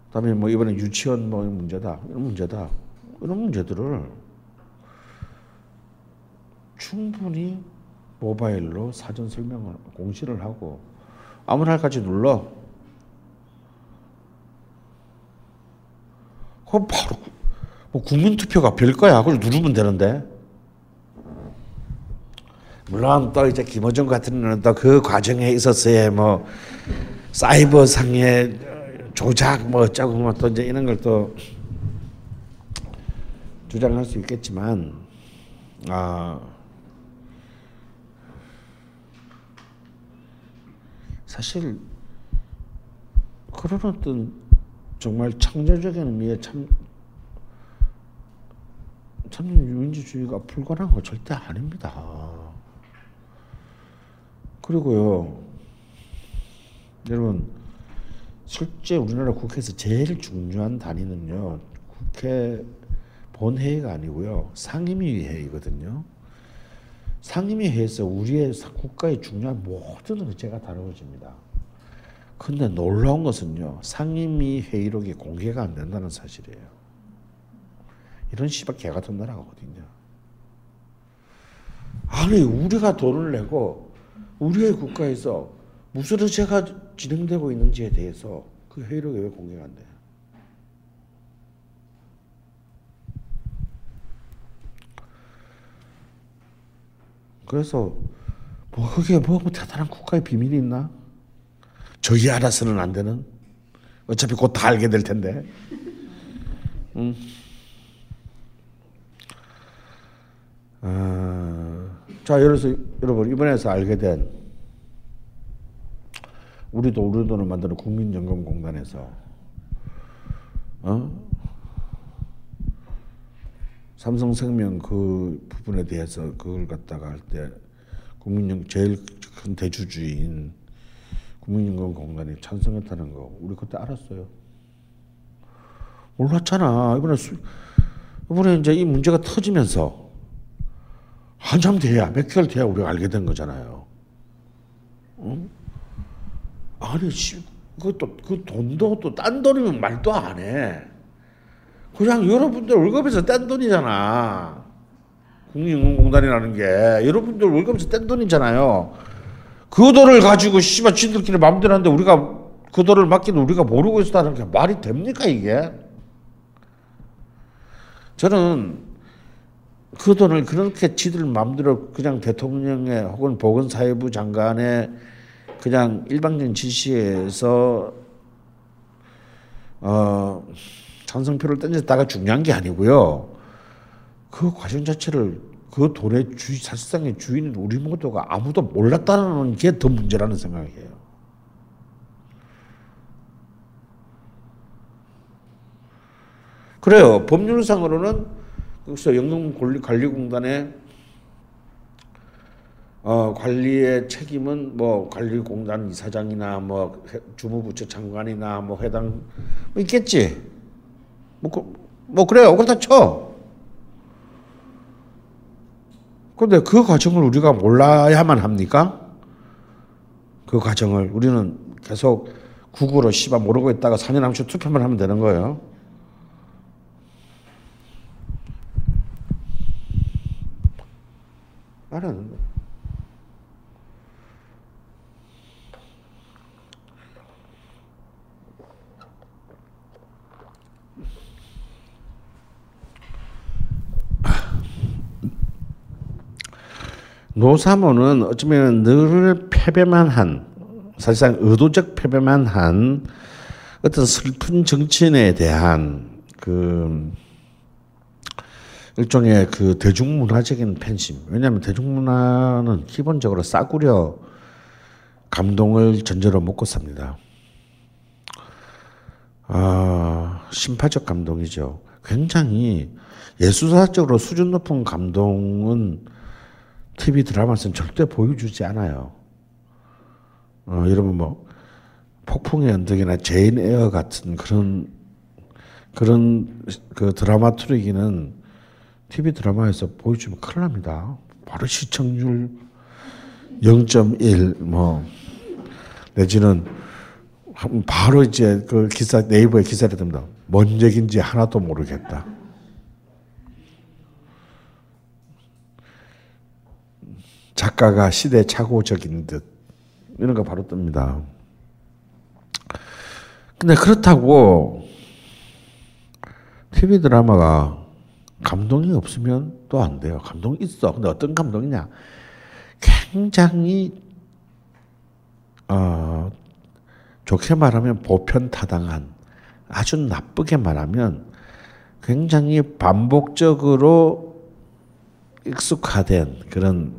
그 다음에 뭐 이번에 유치원 뭐 문제다 이런 문제다 이런 문제들을 충분히 모바일로 사전 설명을 공시를 하고 아무나 할까지 눌러. 그 바로 뭐 국민 투표가 별 거야. 그걸 누르면 되는데. 물론 또 이제 김어준 같은 경우는 또 그 과정에 있어서의 뭐 사이버 상의 조작 뭐 어쩌고 뭐 또 이제 이런 걸또 주장할 수 있겠지만 아 사실 그런 어떤 정말 창조적인 의미의 참 참는 유민주주의가 불가능한 거 절대 아닙니다. 그리고요, 여러분 실제 우리나라 국회에서 제일 중요한 단위는요 국회 본회의가 아니고요 상임위 회의거든요. 상임위 회의에서 우리의 국가의 중요한 모든 의제가 다루어집니다. 근데 놀라운 것은요 상임위 회의록이 공개가 안 된다는 사실이에요. 이런 씨발 개 같은 어딨냐? 아니 우리가 돈을 내고 우리의 국가에서 무슨 의제가 진행되고 있는지에 대해서 그 회의록이 왜 공개가 안 돼? 그래서 뭐 그게 뭐 대단한 국가의 비밀이 있나? 저희 알아서는 안 되는? 어차피 곧 다 알게 될 텐데. 음. 아, 자, 여기서 여러분 이번에서 알게 된 우리도 우리 돈을 만드는 국민연금공단에서 어? 삼성생명 그 부분에 대해서 그걸 갖다가 할 때 국민연 제일 큰 대주주인 국민연금공단이 찬성했다는 거 우리 그때 알았어요. 몰랐잖아. 이번에 수, 이번에 이제 이 문제가 터지면서 한참 돼야 몇 개월 돼야 우리가 알게 된 거잖아요. 응? 아니 씨, 그것도 그 돈도 또 딴 돈이면 말도 안 해. 그냥 여러분들 월급에서 뗀 돈이잖아. 국민연금공단이라는 게 여러분들 월급에서 뗀 돈이잖아요. 그 돈을 가지고 씨발 지들끼리 마음대로 하는데 우리가 그 돈을 맡기는 우리가 모르고 있다는 게 말이 됩니까 이게? 저는 그 돈을 그렇게 지들 마음대로 그냥 대통령의 혹은 보건사회부 장관의 그냥 일방적인 지시에서 어, 찬성표를 던졌다가 중요한 게 아니고요. 그 과정 자체를 그 돈의 주 사실상의 주인은 우리 모두가 아무도 몰랐다는 게 더 문제라는 생각이에요. 그래요. 법률상으로는 그래서 연금관리공단의 어, 관리의 책임은 뭐 관리공단 이사장이나 뭐 주무부처 장관이나 뭐 해당 뭐 있겠지. 뭐, 그, 뭐 그래요. 그렇다 쳐. 근데 그 과정을 우리가 몰라야만 합니까? 그 과정을 우리는 계속 구구로 씨발 모르고 있다가 4년 한번 투표만 하면 되는 거예요. 말하는 거예요. 노사모는 어쩌면 늘 패배만 한 사실상 의도적 패배만 한 어떤 슬픈 정치인에 대한 그 일종의 그 대중문화적인 팬심. 왜냐하면 대중문화는 기본적으로 싸구려 감동을 전제로 먹고 삽니다. 아, 심파적 감동이죠. 굉장히 예술사적으로 수준 높은 감동은 TV 드라마에서는 절대 보여주지 않아요. 어, 여러분 뭐 폭풍의 언덕이나 제인 에어 같은 그런 그런 그 드라마투르기는 TV 드라마에서 보여주면 큰일 납니다. 바로 시청률 0.1 뭐 내지는 바로 이제 그 기사 네이버에 기사가 뜹니다. 뭔 얘기인지 하나도 모르겠다. 작가가 시대 착오적인 듯 이런 거 바로 뜹니다. 근데 그렇다고 TV 드라마가 감동이 없으면 또 안 돼요. 감동이 있어. 근데 어떤 감동이냐? 굉장히 어, 좋게 말하면 보편타당한 아주 나쁘게 말하면 굉장히 반복적으로 익숙화된 그런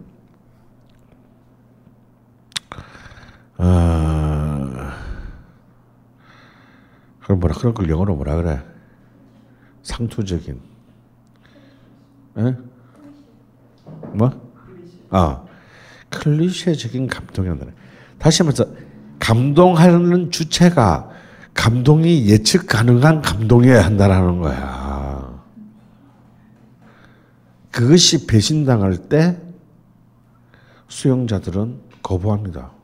어, 그럼 뭐라 그런 걸 영어로 뭐라 그래? 상투적인 에? 뭐? 아, 클리셰적인 감동이란다. 다시 말해서 감동하는 주체가 감동이 예측 가능한 감동이어야 한다라는 거야. 그것이 배신당할 때 수용자들은 거부합니다.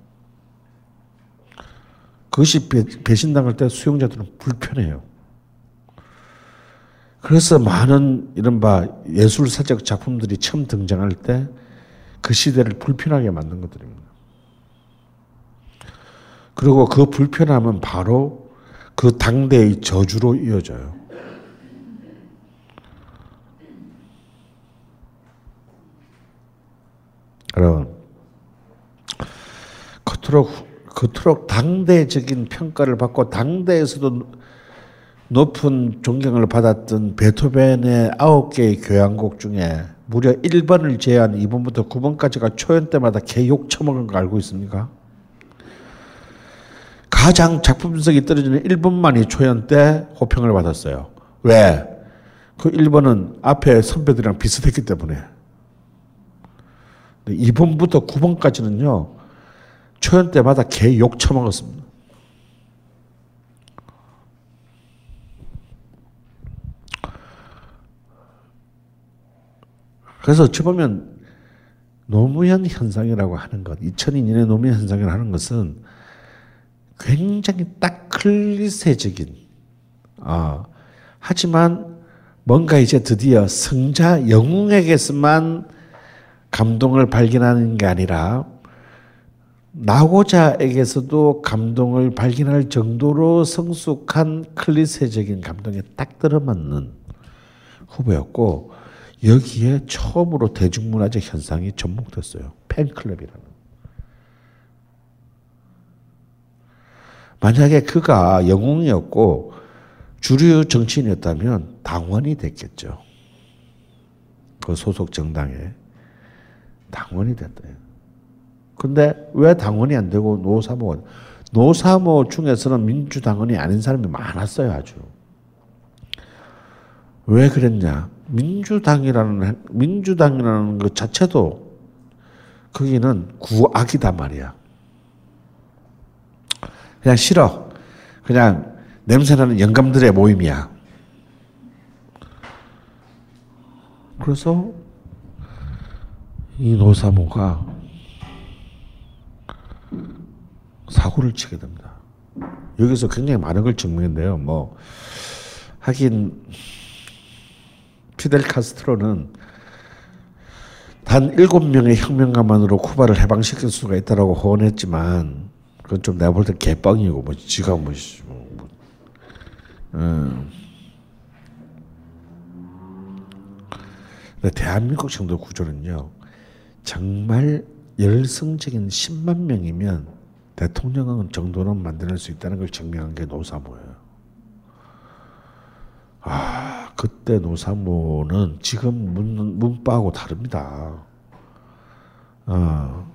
그것이 배신당할 때 수용자들은 불편해요. 그래서 많은 이른바 예술사적 작품들이 처음 등장할 때 그 시대를 불편하게 만든 것들입니다. 그리고 그 불편함은 바로 그 당대의 저주로 이어져요. 여러분, 그토록, 그토록 당대적인 평가를 받고 당대에서도 높은 존경을 받았던 베토벤의 아홉 개의 교향곡 중에 무려 1번을 제한 2번부터 9번까지가 초연 때마다 개욕 처먹은 거 알고 있습니까? 가장 작품성이 떨어지는 1번만이 초연 때 호평을 받았어요. 왜? 그 1번은 앞에 선배들이랑 비슷했기 때문에. 2번부터 9번까지는요, 초연 때마다 개 욕 처먹었습니다. 그래서 어찌 보면 노무현 현상이라고 하는 것, 2002년의 노무현 현상이라고 하는 것은 굉장히 딱 클리세적인, 아, 하지만 뭔가 이제 드디어 성자 영웅에게서만 감동을 발견하는 게 아니라 나고자에게서도 감동을 발견할 정도로 성숙한 클리세적인 감동에 딱 들어맞는 후보였고 여기에 처음으로 대중문화적 현상이 접목됐어요. 팬클럽이라는. 만약에 그가 영웅이었고 주류 정치인이었다면 당원이 됐겠죠. 그 소속 정당에 당원이 됐대요. 근데 왜 당원이 안 되고 노사모 노사모 중에서는 민주당원이 아닌 사람이 많았어요, 아주. 왜 그랬냐? 민주당이라는 민주당이라는 것 자체도 거기는 구악이다 말이야. 그냥 싫어. 그냥 냄새나는 영감들의 모임이야. 그래서 이 노사모가 사고를 치게 됩니다. 여기서 굉장히 많은 걸 증명했는데요. 뭐 하긴 피델 카스트로는 단 일곱 명의 혁명가만으로 쿠바를 해방시킬 수가 있다라고 호언했지만 그건 좀 내가 볼 때 개뻥이고 뭐 지가 뭐, 씨, 뭐, 뭐 음. 대한민국 정도 구조는요 정말 열성적인 10만 명이면 대통령 정도는 만들 수 있다는 걸 증명한 게 노사모예요. 아 그때 노사모는 지금 문, 문바하고 다릅니다. 어.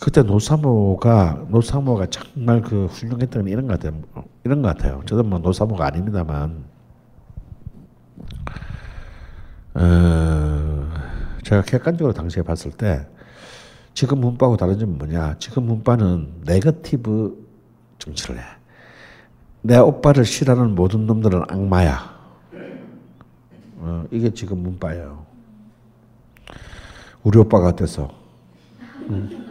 그때 노사모가 노사모가 정말 그 훌륭했던 건 이런 것 같아요. 이런 것 같아요. 저도 뭐 노사모가 아닙니다만, 어, 제가 객관적으로 당시에 봤을 때 지금 문바하고 다른 점은 뭐냐? 지금 문바는 네거티브 정치를 해. 내 오빠를 싫어하는 모든 놈들은 악마야. 어, 이게 지금 문바예요. 우리 오빠가 어때서? 응.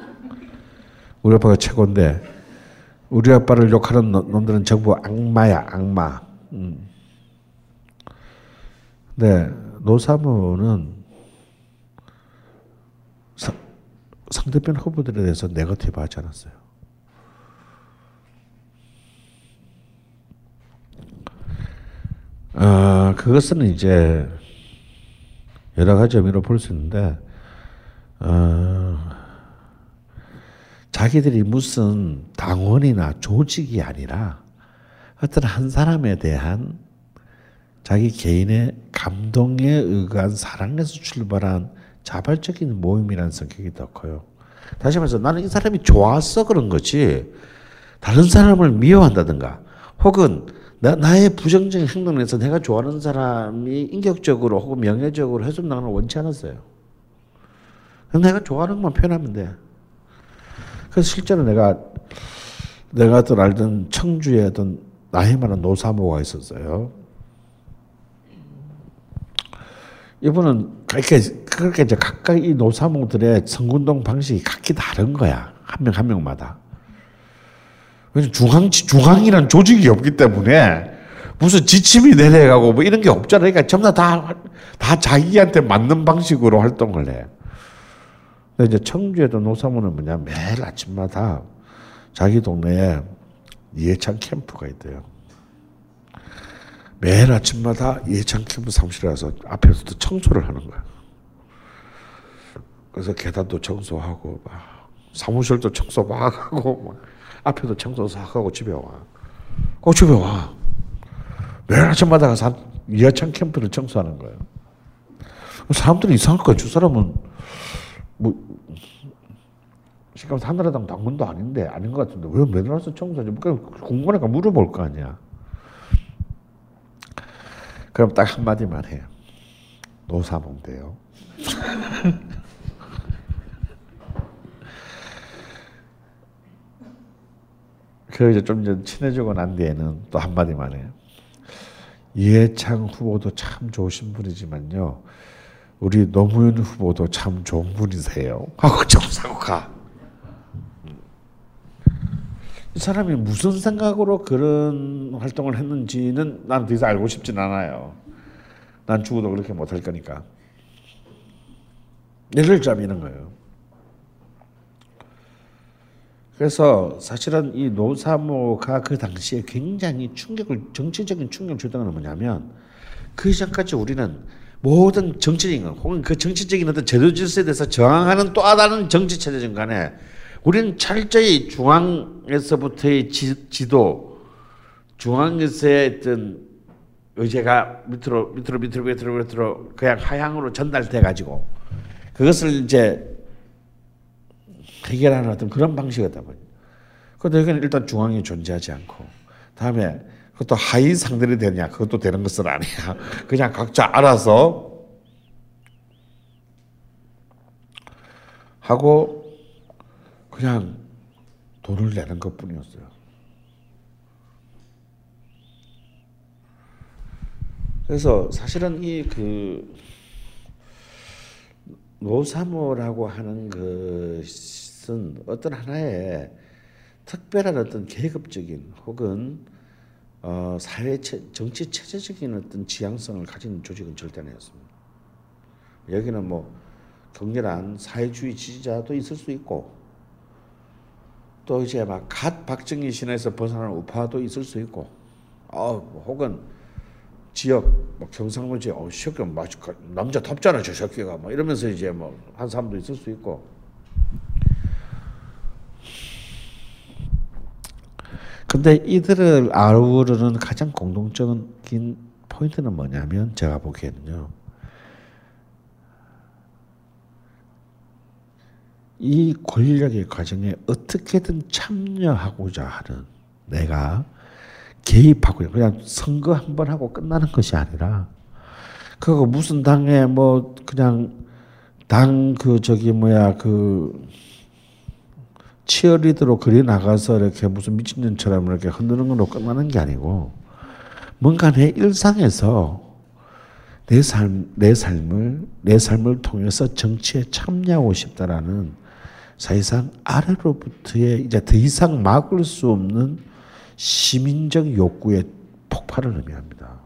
우리 아빠가 최고인데 우리 아빠를 욕하는 놈들은 전부 악마야 악마. 음. 네 노사모는 사, 상대편 후보들에 대해서 네거티브 하지 않았어요. 어, 그것은 이제 여러 가지 의미로 볼 수 있는데 어, 자기들이 무슨 당원이나 조직이 아니라 어떤 한 사람에 대한 자기 개인의 감동에 의한 사랑에서 출발한 자발적인 모임이라는 성격이 더 커요. 다시 말해서 나는 이 사람이 좋았어 그런 거지 다른 사람을 미워한다든가 혹은 나, 나의 부정적인 행동에서 내가 좋아하는 사람이 인격적으로 혹은 명예적으로 훼손당하는 원치 않았어요. 내가 좋아하는 것만 표현하면 돼. 그래서 실제로 내가 내가 어떤 알던 청주에 어떤 나이 많은 노사모가 있었어요. 이분은 그렇게 그렇게 이제 각각 이 노사모들의 성군동 방식이 각기 다른 거야 한 명 한 명마다. 왜냐 중앙 중앙이란 조직이 없기 때문에 무슨 지침이 내려가고 뭐 이런 게 없잖아. 그러니까 전부 다다 다 자기한테 맞는 방식으로 활동을 해. 근데 이제 청주에도 노사모는 뭐냐 매일 아침마다 자기 동네에 예찬 캠프가 있대요. 매일 아침마다 예찬 캠프 사무실에 가서 앞에서도 청소를 하는 거야. 그래서 계단도 청소하고 막 사무실도 청소 막 하고 막 앞에도 청소 싹 하고 집에 와. 꼭 집에 와. 매일 아침마다 가서 예찬 캠프를 청소하는 거예요. 사람들이 이상할 거야. 저 사람은 뭐 지금 한나라당 당원도 아닌데 아닌 것 같은데 왜 매달 와서 청소하지? 궁금하니까 물어볼 거 아니야. 그럼 딱 한마디만 해요. 노사몽대요. *laughs* 그 이제 좀 친해지고 난 뒤에는 또 한마디만 해요. 이해창 후보도 참 좋으신 분이지만요. 우리 노무현 후보도 참 좋은 분이세요. *laughs* 하고 정사고 가. 이 사람이 무슨 생각으로 그런 활동을 했는지는 난더 이상 알고 싶진 않아요. 난 죽어도 그렇게 못할 거니까. 예를 이런 거예요. 그래서 사실은 이 노사모가 그 당시에 굉장히 충격을 정치적인 충격을 줬던 건 뭐냐면 그 이전까지 우리는 모든 정치적인 것 혹은 그 정치적인 어떤 제도 질서에 대해서 저항하는 또 다른 정치 체제적 간에 우리는 철저히 중앙에서부터의 지, 도 중앙에서의 어떤 의제가 밑으로 밑으로 밑으로 밑으로 밑으로 그냥 하향으로 전달돼 가지고 그것을 이제 해결하는 어떤 그런 방식이었다 보니. 그런데 여기는 일단 중앙이 존재하지 않고 다음에 그것도 하위 상들이 되냐 그것도 되는 것은 아니야. *laughs* 그냥 각자 알아서 하고 그냥 돈을 내는 것 뿐이었어요. 그래서 사실은 이 그 노사모라고 하는 것은 어떤 하나의 특별한 어떤 계급적인 혹은 어, 사회 체, 정치 체제적인 어떤 지향성을 가진 조직은 절대 아니었습니다. 여기는 뭐 격렬한 사회주의 지지자도 있을 수 있고 또 이제 막 갓 박정희 신화에서 벗어나는 우파도 있을 수 있고 어, 뭐 혹은 지역 뭐 경상도 지역 어, 새끼 막 남자 덥잖아 저 새끼가 뭐 이러면서 이제 뭐 한 사람도 있을 수 있고 근데 이들을 아우르는 가장 공동적인 포인트는 뭐냐면 제가 보기에는요. 이 권력의 과정에 어떻게든 참여하고자 하는 내가 개입하고 그냥 선거 한 번 하고 끝나는 것이 아니라 그거 무슨 당에 뭐 그냥 당 그 저기 뭐야 그 치어리더로 그리 나가서 이렇게 무슨 미친년처럼 이렇게 흔드는 걸로 끝나는 게 아니고 뭔가 내 일상에서 내 삶, 내 삶을, 내 삶을 통해서 정치에 참여하고 싶다라는 사실상 아래로부터의 이제 더 이상 막을 수 없는 시민적 욕구의 폭발을 의미합니다.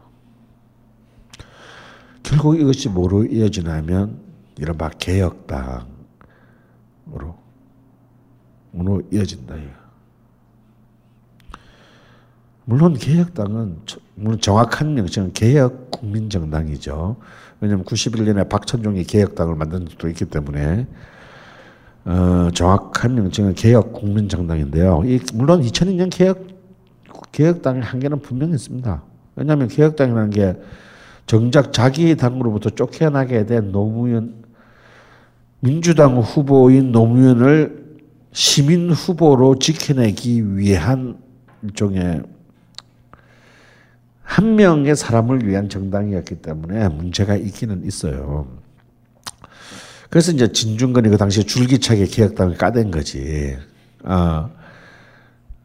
결국 이것이 뭐로 이어지냐면 이른바 개혁당으로 으로 이어진다. 물론 개혁당은 물론 정확한 명칭은 개혁 국민정당이죠. 왜냐하면 91년에 박천종이 개혁당을 만든 적도 있기 때문에 어, 정확한 명칭은 개혁 국민정당인데요. 이, 물론 2002년 개혁 개혁당의 한계는 분명히 있습니다. 왜냐하면 개혁당이라는 게 정작 자기 당으로부터 쫓겨나게 된 노무현 민주당 후보인 노무현을 시민 후보로 지켜내기 위한 일종의 한 명의 사람을 위한 정당이었기 때문에 문제가 있기는 있어요. 그래서 이제 진중권이 그 당시에 줄기차게 개혁당을 까댄 거지. 어.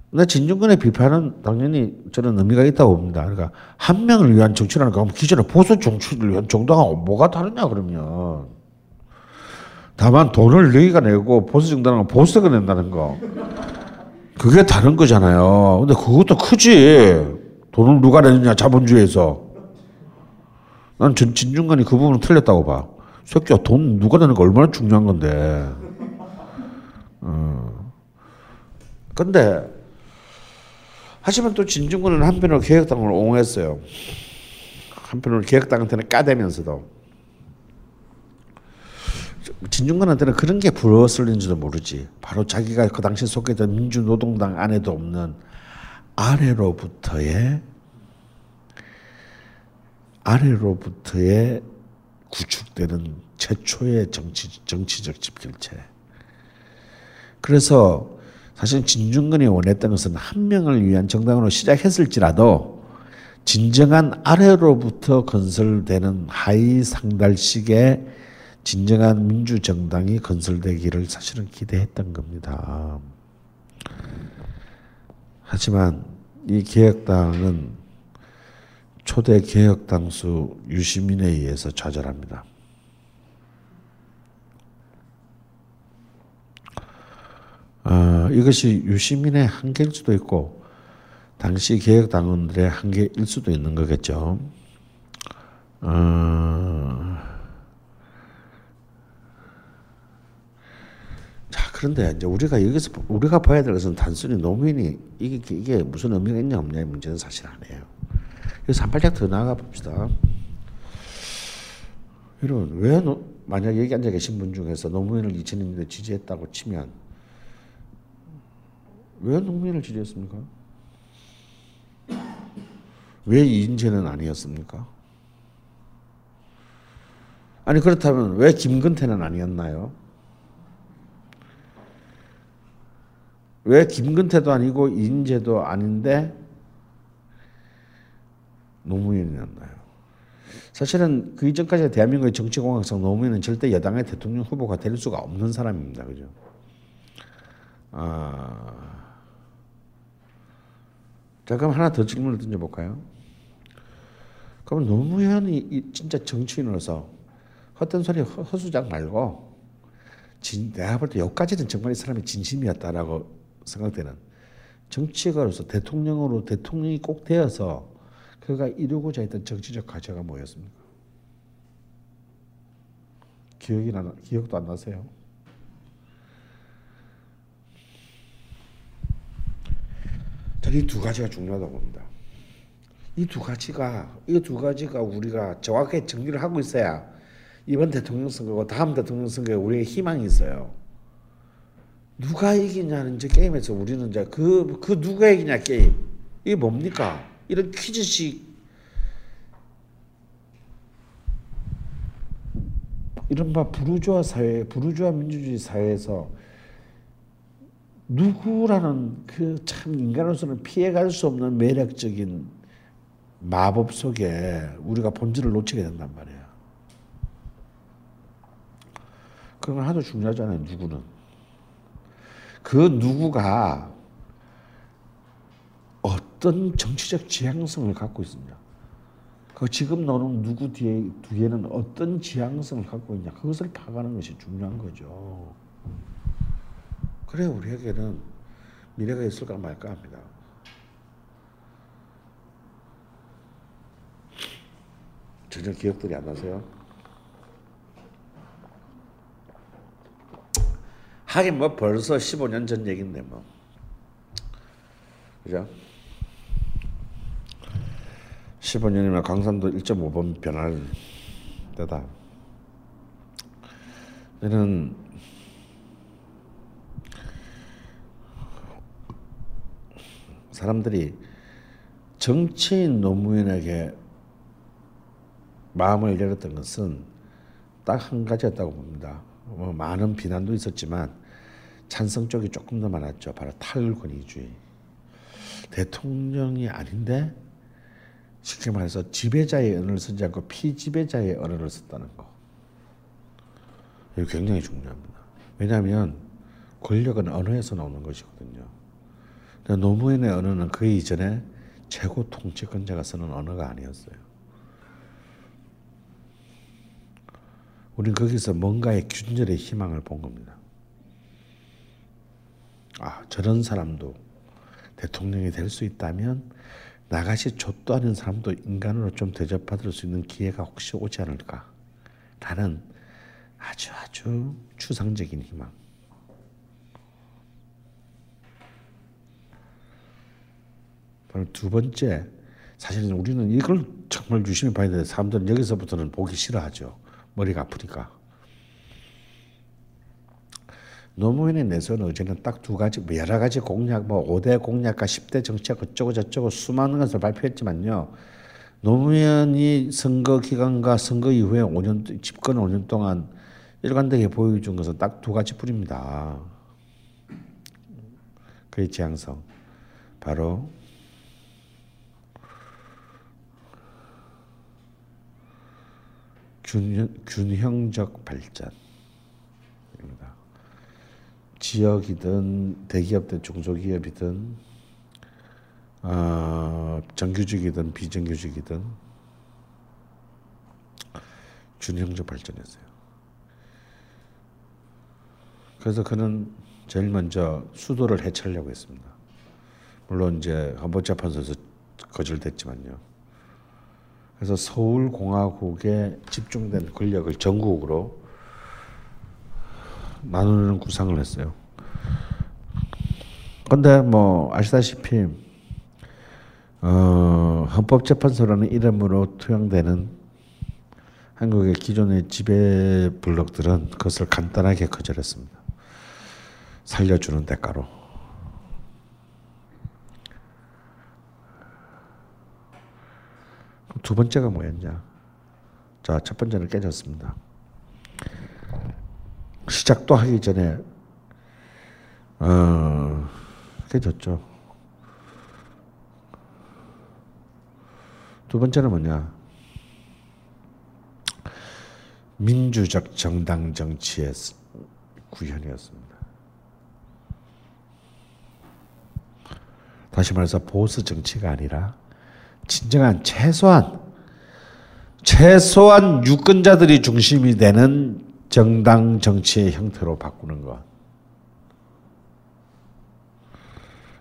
근데 진중권의 비판은 당연히 저는 의미가 있다고 봅니다. 그러니까 한 명을 위한 정치라는 거 기존의 보수 정치를 위한 정당하고 뭐가 다르냐 그러면. 다만 돈을 너희가 내고 보수 정당은 보수가 낸다는 거. 그게 다른 거잖아요. 근데 그것도 크지. 돈을 누가 내느냐 자본주의에서. 난 진, 진중간이 그 부분은 틀렸다고 봐. 새끼야 돈 누가 내는 거 얼마나 중요한 건데. 어. 근데 하지만 또 진중권은 한편으로 개혁당을 옹호했어요. 한편으로 개혁당한테는 까대면서도. 진중권한테는 그런 게 부러웠을는지도 모르지. 바로 자기가 그 당시 속했던 민주노동당 안에도 없는 아래로부터의 아래로부터의 구축되는 최초의 정치 정치적 집결체. 그래서 사실 진중권이 원했던 것은 한 명을 위한 정당으로 시작했을지라도 진정한 아래로부터 건설되는 하위 상달식의 진정한 민주정당이 건설되기를 사실은 기대했던 겁니다. 하지만 이 개혁당은 초대 개혁 당수 유시민에 의해서 좌절합니다. 어, 이것이 유시민의 한계일 수도 있고 당시 개혁당원들의 한계일 수도 있는 거겠죠. 어, 그런데 이제 우리가 여기서 우리가 봐야 될 것은 단순히 노무현이 이게 이게 무슨 의미가 있냐 없냐의 문제는 사실 아니에요. 그래서 한 발짝 더 나가 봅시다. 이런 왜 노, 만약 여기 앉아 계신 분 중에서 노무현을 2000년대 지지했다고 치면 왜 노무현을 지지했습니까? 왜 이인재는 아니었습니까? 아니 그렇다면 왜 김근태는 아니었나요? 왜 김근태도 아니고 인재도 아닌데 노무현이었나요? 사실은 그 이전까지 대한민국의 정치공학상 노무현은 절대 여당의 대통령 후보가 될 수가 없는 사람입니다. 그죠? 아... 자, 그럼 하나 더 질문을 던져볼까요? 그럼 노무현이 진짜 정치인으로서 헛된 소리 허수작 말고 진, 내가 볼 때 여기까지는 정말 이 사람이 진심이었다라고 생각되는 정치가로서 대통령으로 대통령이 꼭 되어서 그가 이루고자 했던 정치적 과제가 뭐였습니까? 기억이 나 기억도 안 나세요? 저는 이 두 가지가 중요하다고 봅니다. 이 두 가지가 이 두 가지가 우리가 정확하게 정리를 하고 있어야 이번 대통령 선거고 다음 대통령 선거에 우리의 희망이 있어요. 누가 이기냐는 이제 게임에서 우리는 이제 그, 그 누가 이기냐 게임. 이게 뭡니까? 이런 퀴즈식 이른바 부르주아 사회, 부르주아 민주주의 사회에서 누구라는 그 참 인간으로서는 피해갈 수 없는 매력적인 마법 속에 우리가 본질을 놓치게 된단 말이야. 그런 건 하도 중요하잖아요, 누구는. 그 누구가 어떤 정치적 지향성을 갖고 있습니다. 그 지금 너는 누구 뒤에 뒤에는 어떤 지향성을 갖고 있냐 그것을 파악하는 것이 중요한 거죠. 그래 우리에게는 미래가 있을까 말까 합니다. 전혀 기억들이 안 나세요? 하긴 뭐 벌써 15년 전 얘긴데 뭐. 그죠? 15년이면 강산도 1.5번 변할 때다. 저는 사람들이 정치인 노무현에게 마음을 열었던 것은 딱 한 가지였다고 봅니다. 뭐 많은 비난도 있었지만 찬성 쪽이 조금 더 많았죠. 바로 탈권위주의. 대통령이 아닌데 쉽게 말해서 지배자의 언어를 쓰지 않고 피지배자의 언어를 썼다는 거. 이거 굉장히 중요합니다. 왜냐하면 권력은 언어에서 나오는 것이거든요. 노무현의 언어는 그 이전에 최고 통치권자가 쓰는 언어가 아니었어요. 우리는 거기서 뭔가의 균열의 희망을 본 겁니다. 아, 저런 사람도 대통령이 될 수 있다면 나같이 좆도 않은 사람도 인간으로 좀 대접받을 수 있는 기회가 혹시 오지 않을까? 라는 아주 아주 추상적인 희망. 두 번째, 사실은 우리는 이걸 정말 유심히 봐야 돼. 사람들은 여기서부터는 보기 싫어하죠. 머리가 아프니까. 노무현의 내세운 의제는 딱 두 가지, 뭐 여러 가지 공약, 뭐 5대 공약과 10대 정책 어쩌고 저쩌고 수많은 것을 발표했지만요. 노무현이 선거 기간과 선거 이후에 5년, 집권 5년 동안 일관되게 보여준 것은 딱 두 가지 뿐입니다. 그의 지향성. 바로 균, 균형적 발전입니다. 지역이든 대기업든 중소기업이든 어, 정규직이든 비정규직이든 균형적 발전했어요. 그래서 그는 제일 먼저 수도를 해체하려고 했습니다. 물론 이제 헌법재판소에서 거절됐지만요. 그래서 서울공화국에 집중된 권력을 전국으로 나누는 구상을 했어요. 근데 뭐 아시다시피 어, 헌법재판소라는 이름으로 투영되는 한국의 기존의 지배 블록들은 그것을 간단하게 거절했습니다. 살려주는 대가로. 두 번째가 뭐였냐? 자, 첫 번째는 깨졌습니다. 시작도 하기 전에 어, 깨졌죠. 두 번째는 뭐냐? 민주적 정당 정치의 구현이었습니다. 다시 말해서 보수 정치가 아니라 진정한 최소한 최소한 유권자들이 중심이 되는 정당 정치의 형태로 바꾸는 것.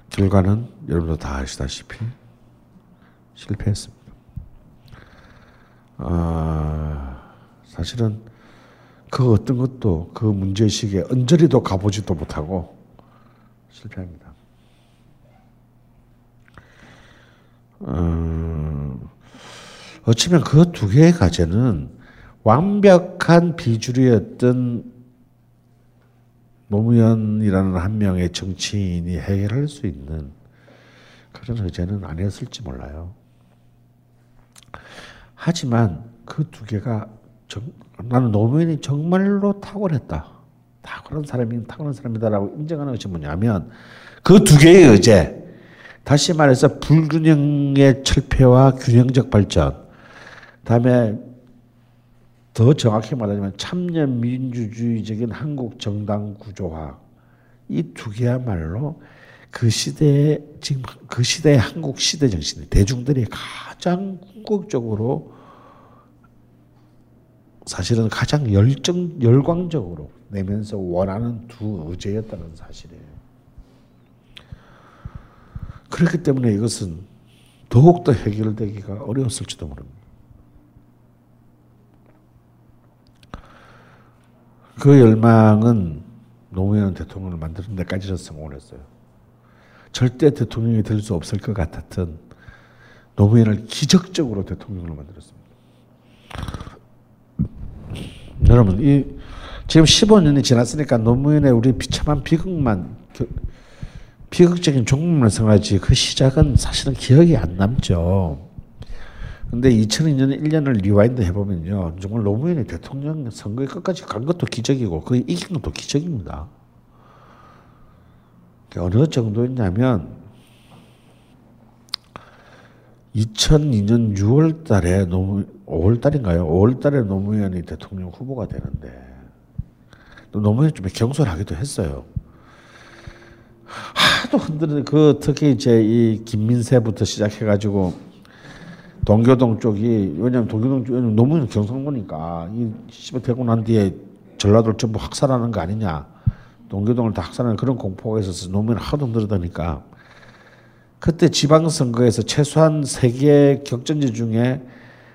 결과는 여러분도 다 아시다시피 실패했습니다. 아, 사실은 그 어떤 것도 그 문제의식에 언저리도 가보지도 못하고 실패합니다. 어, 어쩌면 그 두 개의 과제는 완벽한 비주류였던 노무현이라는 한 명의 정치인이 해결할 수 있는 그런 의제는 아니었을지 몰라요. 하지만 그 두 개가 정, 나는 노무현이 정말로 탁월했다. 탁월한 사람이 탁월한 사람이다라고 인정하는 것이 뭐냐면 그 두 개의 의제. 다시 말해서 불균형의 철폐와 균형적 발전. 다음에 더 정확히 말하자면 참여 민주주의적인 한국 정당 구조화. 이 두 개야말로 그 시대의 지금 그 시대의 한국 시대 정신, 대중들이 가장 궁극적으로 사실은 가장 열정 열광적으로 내면서 원하는 두 의제였다는 사실이에요. 그렇기 때문에 이것은 더욱더 해결되기가 어려웠을지도 모릅니다. 그 열망은 노무현 대통령을 만드는 데까지는 성공을 했어요. 절대 대통령이 될 수 없을 것 같았던 노무현을 기적적으로 대통령으로 만들었습니다. 여러분, 이 지금 15년이 지났으니까 노무현의 우리 비참한 비극만 비극적인 종말을 생각하지 그 시작은 사실은 기억이 안 남죠. 근데 2002년 1년을 rewind 해보면요. 정말 노무현이 대통령 선거에 끝까지 간 것도 기적이고, 그 이긴 것도 기적입니다. 어느 정도였냐면, 2002년 6월 달에 노무, 5월 달인가요? 5월 달에 노무현이 대통령 후보가 되는데, 노무현이 좀 경솔하기도 했어요. 하도 흔드는 그 특히 이제 이 김민세부터 시작해가지고 동교동 쪽이 왜냐면 동교동 쪽 너무 경상도니까 이 씨발 되고 난 뒤에 전라도를 전부 학살하는 거 아니냐 동교동을 다 학살하는 그런 공포가 있어서 노무현 하도 늘어다니까 그때 지방선거에서 최소한 세 개 격전지 중에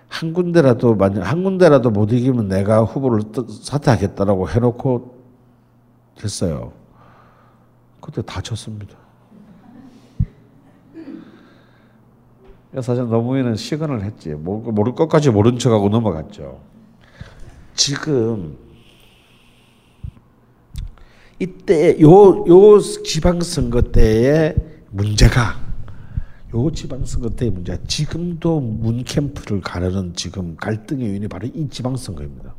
한 군데라도 만약 한 군데라도 못 이기면 내가 후보를 사퇴하겠다라고 해놓고 했어요. 그때 다쳤습니다. 사실 노무현은 시건을 했지. 모를 것까지 모른 척하고 넘어갔죠. 지금 이때 요 요 지방선거 때의 문제가 요 지방선거 때의 문제 지금도 문 캠프를 가르는 지금 갈등의 요인이 바로 이 지방선거입니다.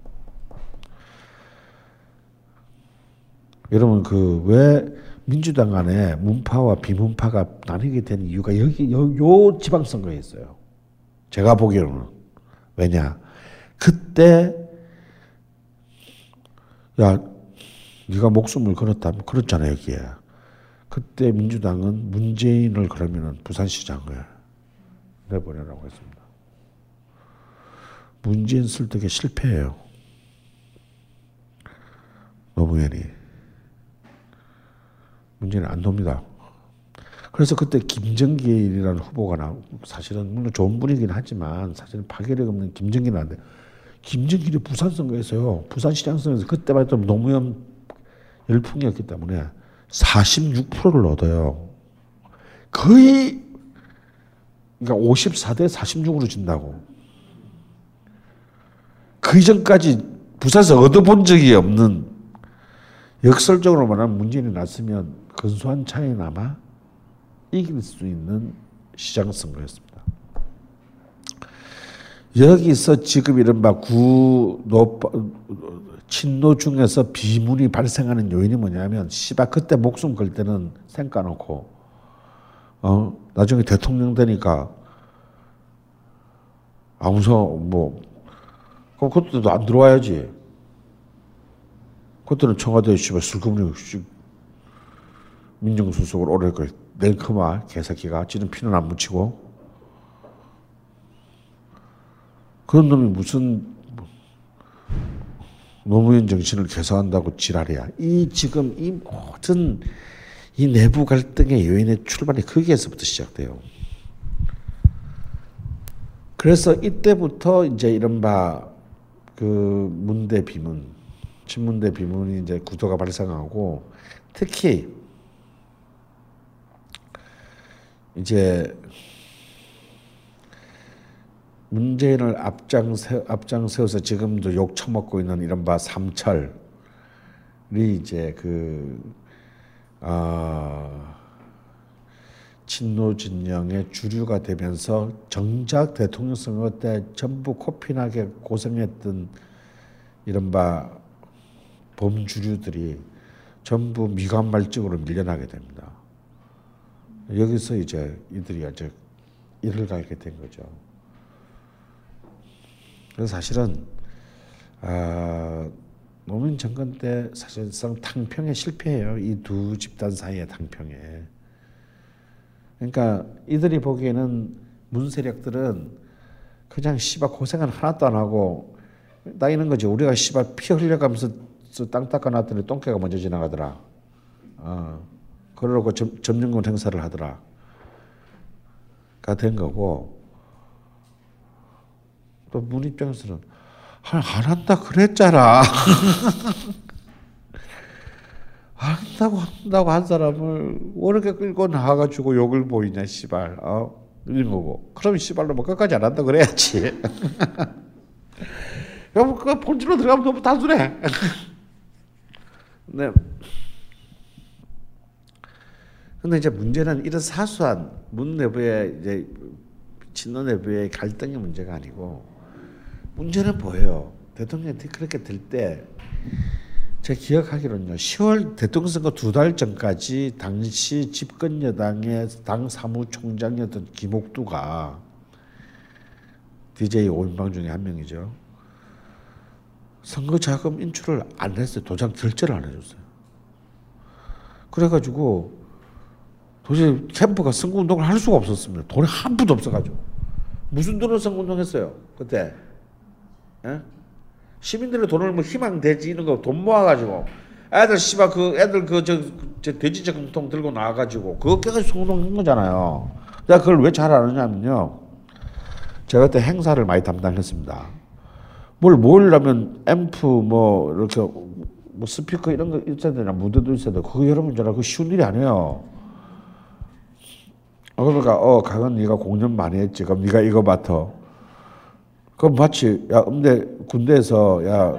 여러분 그 왜 민주당 안에 문파와 비문파가 나뉘게 된 이유가 여기 요, 요 지방선거에 있어요. 제가 보기로는 왜냐 그때 야 네가 목숨을 걸었다면 그렇잖아요 여기에 그때 민주당은 문재인을 그러면은 부산시장을 내보내라고 했습니다. 문재인 설득에 실패해요. 노무현이. 문제는 안 돕니다. 그래서 그때 김정길이라는 후보가 나 사실은 물론 좋은 분이긴 하지만 사실은 파괴력 없는 김정길은 안 돼. 김정길이 부산 선거에서요. 부산시장 선거에서 그때만 해도 노무현 열풍이었기 때문에 46%를 얻어요. 거의 그러니까 54대 46으로 진다고. 그 이전까지 부산에서 얻어본 적이 없는 역설적으로 말하면 문재인이 났으면 근소한 차이나마 이길 수 있는 시장 선거였습니다. 여기서 지금 이른바 구 노 친노 중에서 비문이 발생하는 요인이 뭐냐면 씨발 그때 목숨 걸 때는 생까 놓고 어 나중에 대통령 되니까 아 무서 뭐 그럼 그때도 안 들어와야지. 그때는 청와대에 씨발 술금리 민정수석을 오래 그 넬크마 개새끼가 지는 피는 안 묻히고 그런 놈이 무슨 노무현 정신을 개선한다고 지랄이야. 이 지금 이 모든 이 내부 갈등의 요인의 출발이 거기에서부터 시작돼요. 그래서 이때부터 이제 이른바 그 문대 비문, 친문대 비문이 이제 구도가 발생하고 특히 이제 문재인을 앞장 세, 앞장 세워서 지금도 욕 처먹고 있는 이른바 삼철이 이제 그 아, 친노 진영의 주류가 되면서 정작 대통령 선거 때 전부 코피나게 고생했던 이른바 범주류들이 전부 미관말증으로 밀려나게 됩니다. 여기서 이제 이들이 이제 일을 가게 된 거죠. 그래서 사실은 아, 노무현 정권 때 사실상 탕평에 실패해요. 이 두 집단 사이의 탕평에. 그러니까 이들이 보기에는 문 세력들은 그냥 씨발 고생은 하나도 안 하고 따이는 거지. 우리가 씨발 피 흘려가면서 땅 닦아놨더니 똥개가 먼저 지나가더라. 어. 그러고 점, 점령군 행사를 하더라. 가된 거고 또 문 입장에서는 안 한다 그랬잖아. *laughs* 한다고 한다고 한 사람을 어떻게 끌고 나와가지고 욕을 보이냐 씨발 어 이런 거고 그럼 씨발로 뭐 끝까지 안 한다 그래야지 *laughs* 그럼 그 본질로 들어가면 너무 단순해 *laughs* 네. 근데 이제 문제는 이런 사소한 문 내부의 이제 친노 내부의 갈등의 문제가 아니고 문제는 뭐예요 대통령이 그렇게 될 때 제가 기억하기로는요. 10월 대통령 선거 두 달 전까지 당시 집권 여당의 당 사무총장이었던 김옥두가 DJ 오인방 중에 한 명이죠. 선거 자금 인출을 안 했어요. 도장 결제를 안 해줬어요. 그래가지고 도저히 캠프가 선거운동을 할 수가 없었습니다. 돈이 한 푼도 없어가지고. 무슨 돈으로 선거운동 했어요? 그때? 예? 시민들의 돈을 뭐 희망돼지 이런 거 돈 모아가지고 애들 씨발 그 애들 그저 저 돼지 저금통 들고 나와가지고 그거 깨가지고 선거운동한 거잖아요. 내가 그걸 왜 잘 아느냐면요. 제가 그때 행사를 많이 담당했습니다. 뭘 모으려면 앰프 뭐 이렇게 뭐 스피커 이런 거 있어야 되나 무대도 있어야 돼. 그거 여러분 저라 그 쉬운 일이 아니에요. 어, 그러니까 어 강은 네가 공연 많이 했지. 그럼 네가 이거 맡아. 그럼 마치 야 음대 군대에서 야,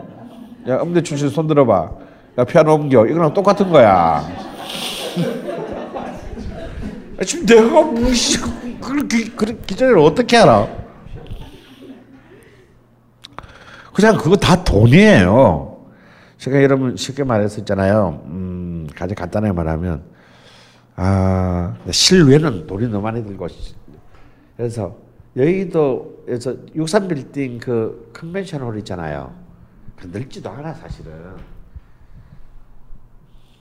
야 음대 출신 손 들어봐. 야 피아노 옮겨. 이거랑 똑같은 거야. *laughs* 지금 내가 무시 그걸 기, 그 기자를 어떻게 알아? 그냥 그거 다 돈이에요. 제가 여러분 쉽게 말했었잖아요. 음, 가장 간단하게 말하면 아 실외는 돈이 너무 많이 들고 그래서 여의도 에서 63빌딩 그 컨벤션 홀 있잖아요. 그 넓지도 않아 사실은.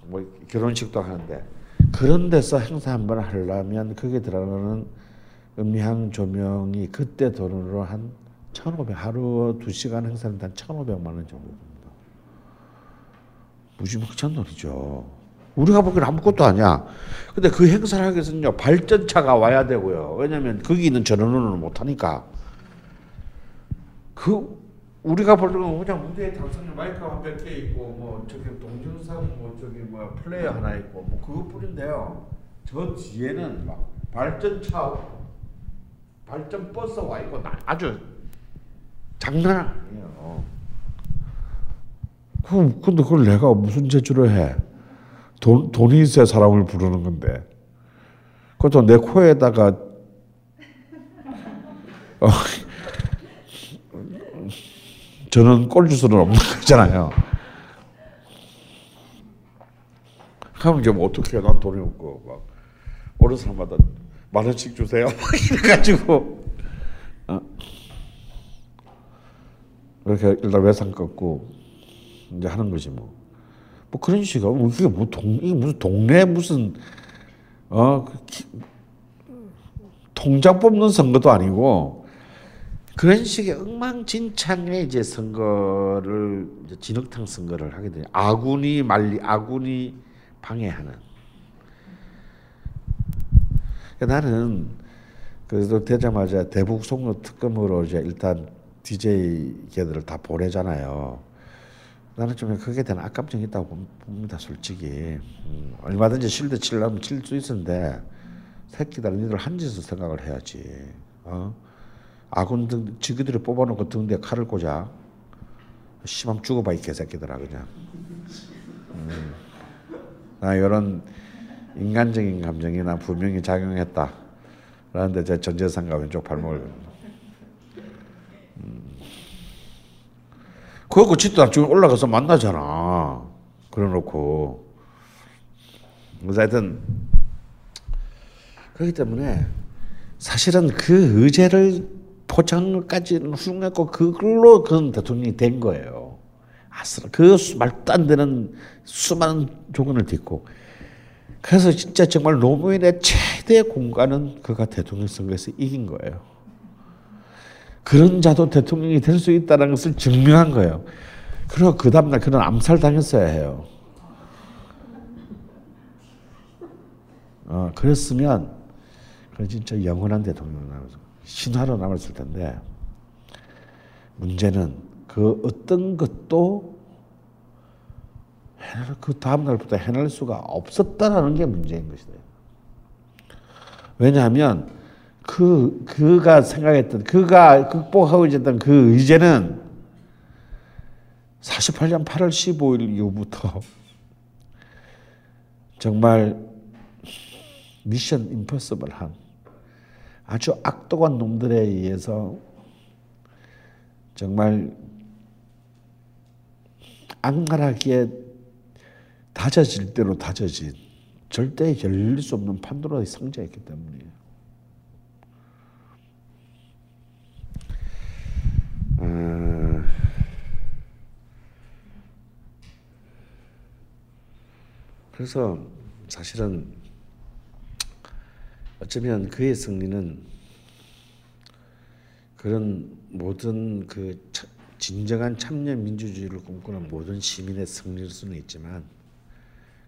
뭐 결혼식도 하는데 그런 데서 행사 한번 하려면 거기에 들어가는 음향 조명이 그때 돈으로 한 1,500 하루 2시간 행사는 한 1,500만 원 정도 됩니다. 무지막지한 돈이죠. 우리가 보기엔 아무것도 아니야. 근데 그 행사를 하기 위해서는요, 발전차가 와야 되고요. 왜냐면 거기 있는 전원으로는 못하니까. 그, 우리가 보려면 그냥 무대에 당선인 마이크가 한1 0개 있고, 뭐, 저기 동영상, 뭐, 저기 뭐, 플레이어 하나 있고, 뭐, 그것뿐인데요. 저 뒤에는 막 발전차, 발전 버스 와 있고, 아주 장난 아니에요. 그, 근데 그걸 내가 무슨 재주로 해? 돈, 돈이 있어야 사람을 부르는 건데. 그것도 내 코에다가, *laughs* 어, 저는 꼴줄 수는 없는 거잖아요. 그럼 이제 뭐 어떻게 해? 난 돈이 없고, 막, 어느 사람마다 만 원씩 주세요. 이래가지고, 어. 이렇게 일단 외상 꺾고, 이제 하는 거지 뭐. 뭐 그런 식으로 뭐 그게 뭐 동, 이 무슨 동네 무슨 어그 통장 뽑는 선거도 아니고 그런 식의 엉망진창의 이제 선거를 이제 진흙탕 선거를 하게 되요 아군이 말리 아군이 방해하는. 그러니까 나는 그래도 되자마자 대북 송로 특검으로 이제 일단 DJ 걔들을 다 보내잖아요. 나는 좀 거기에 대한 악감정이 있다고 봅니다, 솔직히. 음, 얼마든지 실드 치려면 칠 수 있는데 새끼들 니들 한 짓을 생각을 해야지. 어? 아군 등 지그들이 뽑아놓고 등대에 칼을 꽂아. 심함 죽어봐 이 개새끼들아 그냥. 음. 나 이런 인간적인 감정이 나 분명히 작용했다. 라는데 제 전재산과 왼쪽 발목을 그거 짓도 않 지금 올라가서 만나잖아. 그래놓고 그래서 하여튼 그렇기 때문에 사실은 그 의제를 포장까지 훌륭했고 그걸로 그런 대통령이 된 거예요. 아슬 그 수- 말도 안 되는 수많은 조건을 딛고 그래서 진짜 정말 노무현의 최대 공간은 그가 대통령 선거에서 이긴 거예요. 그런 자도 대통령이 될 수 있다는 것을 증명한 거예요. 그리고 그 다음날 그는 암살 당했어야 해요. 어, 그랬으면 그 진짜 영원한 대통령 나면서 신화로 남았을 텐데 문제는 그 어떤 것도 해낼, 그 다음 날부터 해낼 수가 없었다라는 게 문제인 것이다. 왜냐하면 그 그가 생각했던 그가 극복하고 있었던 그 의제는 48년 8월 15일 이후부터 *laughs* 정말 미션 임퍼서블한 아주 악독한 놈들에 의해서 정말 악랄하게 다져질 대로 다져진 절대 열릴 수 없는 판도라의 상자였기 때문이에요. 음, 그래서 사실은 어쩌면 그의 승리는 그런 모든 그 차- 진정한 참여 민주주의를 꿈꾸는 모든 시민의 승리일 수는 있지만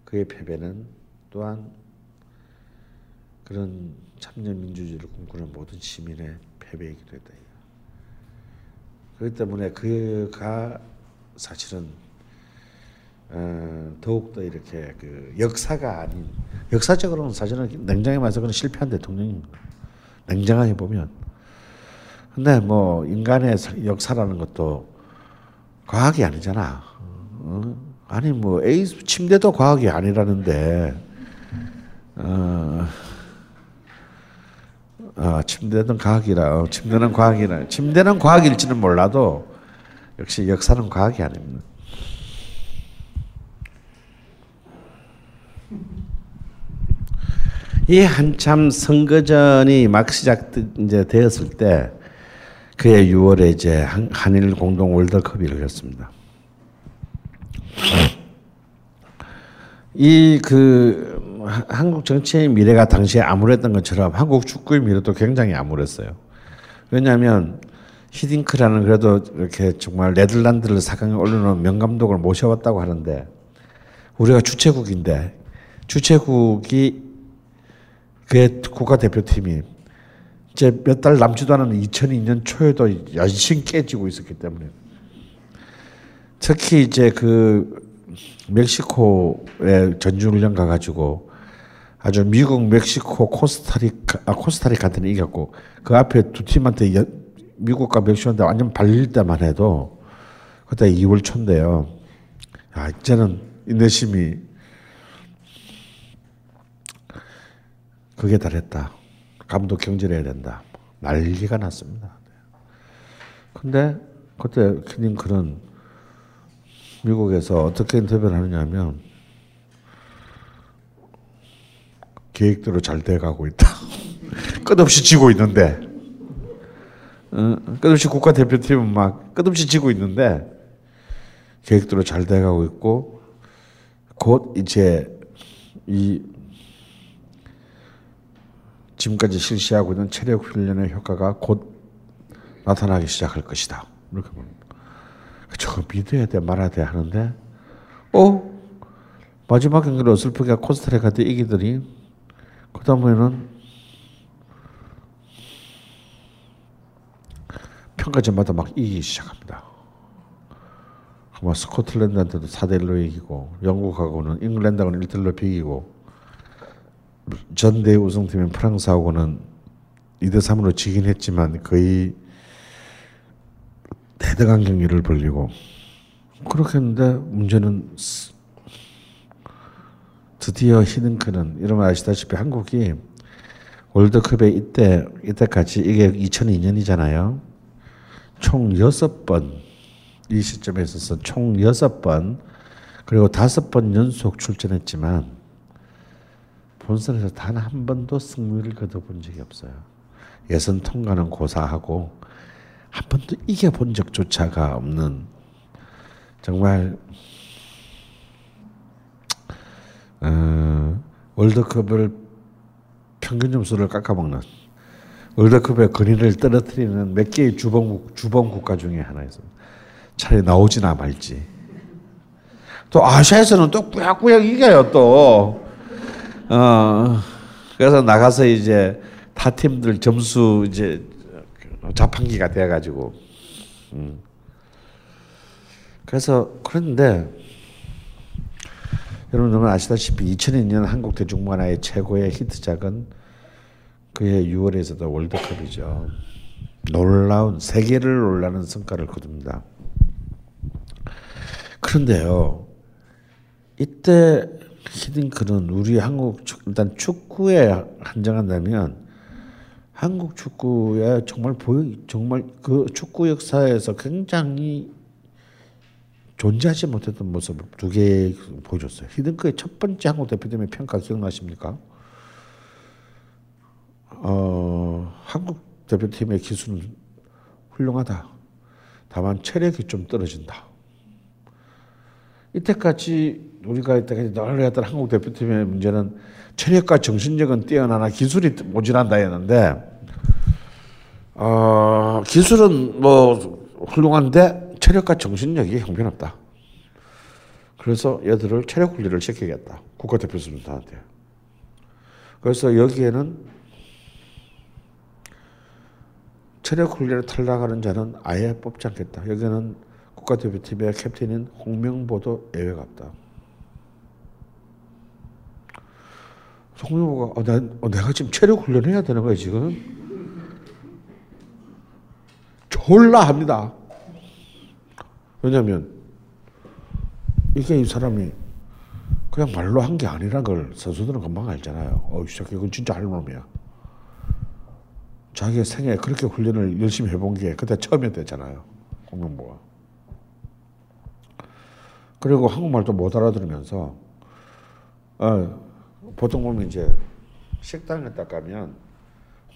그의 패배는 또한 그런 참여 민주주의를 꿈꾸는 모든 시민의 패배이기도 했다. 그렇기 때문에 그가 사실은 어, 더욱더 이렇게 그 역사가 아닌 역사적으로는 사실은 냉정히 말해서 그는 실패한 대통령입니다. 냉정하게 보면. 근데 뭐 인간의 사- 역사라는 것도 과학이 아니잖아. 어? 아니 뭐 에이스 침대도 과학이 아니라는데 어, 아, 침대는 과학이라 어, 침대는 과학이라 침대는 과학일지는 몰라도 역시 역사는 과학이 아닙니다. 이 한참 선거전이 막 시작 이제 되었을 때 그해 6월에 이제 한, 한일 공동 월드컵이 열렸습니다. 이 그 한국 정치의 미래가 당시에 암울했던 것처럼 한국 축구의 미래도 굉장히 암울했어요. 왜냐하면 히딩크라는 그래도 이렇게 정말 네덜란드를 4강에 올려놓은 명감독을 모셔왔다고 하는데 우리가 주최국인데 주최국이 그 국가대표팀이 이제 몇 달 남지도 않은 2002년 초에도 연신 깨지고 있었기 때문에 특히 이제 그 멕시코에 전주훈련 가가지고 아주 미국, 멕시코, 코스타리카, 아, 코스타리카한테는 이겼고 그 앞에 두 팀한테 연, 미국과 멕시코한테 완전 발릴 때만 해도 그때 2월 초인데요. 아, 이제는 인내심이 그게 달했다. 감독 경질해야 된다. 난리가 났습니다. 근데 그때 그런 미국에서 어떻게 인터뷰를 하느냐 면 계획대로 잘 돼가고 있다. *laughs* 끝없이 지고 있는데 어, 끝없이 국가대표팀은 막 끝없이 지고 있는데 계획대로 잘 돼가고 있고 곧 이제 이 지금까지 실시하고 있는 체력 훈련의 효과가 곧 나타나기 시작할 것이다. 이렇게 봅니다. 저거 믿어야 돼 말아야 돼 하는데 어 마지막 경기를 어설프게 코스타리카한테 이기더니 그 다음에는 평가전마다 막 이기기 시작합니다. 아마 스코틀랜드한테도 4대1로 이기고 영국하고는 잉글랜드하고는 1대1로 비기고 전대 우승팀인 프랑스하고는 2대3으로 지긴 했지만 거의 대등한 경기를 벌리고 그렇게 했는데 문제는 드디어 히든크는 이러면 아시다시피 한국이 월드컵에 이때 이때까지 이게 2002년이잖아요. 총 여섯 번이 시점에 있어서 총 여섯 번 그리고 다섯 번 연속 출전했지만 본선에서 단 한 번도 승리를 거둬본 적이 없어요. 예선 통과는 고사하고 한 번도 이겨본 적조차가 없는 정말 어, 월드컵을 평균 점수를 깎아먹는 월드컵의 근위를 떨어뜨리는 몇 개의 주범국 주범 국가 중에 하나였습니다. 차라리 나오지나 말지. 또 아시아에서는 또 꾸역꾸역 이겨요 또. 어 그래서 나가서 이제 타 팀들 점수 이제 자판기가 돼가지고. 음. 그래서 그런데 여러분 아시다시피 2002년 한국 대중문화의 최고의 히트작은 그해 6월에서도 월드컵이죠. 놀라운 세계를 놀라는 성과를 거둡니다. 그런데요, 이때 히딩크는 우리 한국 축- 일단 축구에 한정한다면 한국 축구에 정말 보여 정말 그 축구 역사에서 굉장히 존재하지 못했던 모습을 두 개 보여줬어요. 히든크의 첫 번째 한국 대표팀의 평가 기억나십니까? 어, 한국 대표팀의 기술은 훌륭하다. 다만 체력이 좀 떨어진다. 이때까지 우리가 이때까지 늘 했던 한국 대표팀의 문제는 체력과 정신력은 뛰어나나 기술이 모자란다였는데 어, 기술은 뭐 훌륭한데 체력과 정신력이 형편없다. 그래서 얘들을 체력 훈련을 시키겠다. 국가대표 선수들한테. 그래서 여기에는 체력 훈련에 탈락하는 자는 아예 뽑지 않겠다. 여기는 국가대표팀의 캡틴인 홍명보도 예외가 없다. 홍명보가 어, 난, 어, 내가 지금 체력 훈련해야 되는 거야 지금? 졸라 합니다. 왜냐하면 이게 이 사람이 그냥 말로 한 게 아니란 걸 선수들은 금방 알잖아요. 어, 이 새끼 이건 진짜 할 놈이야. 자기 생에 그렇게 훈련을 열심히 해본 게 그때 처음이었잖아요. 홍명보가. 그리고 한국말도 못 알아들으면서 어, 보통 보면 이제 식당에 딱 가면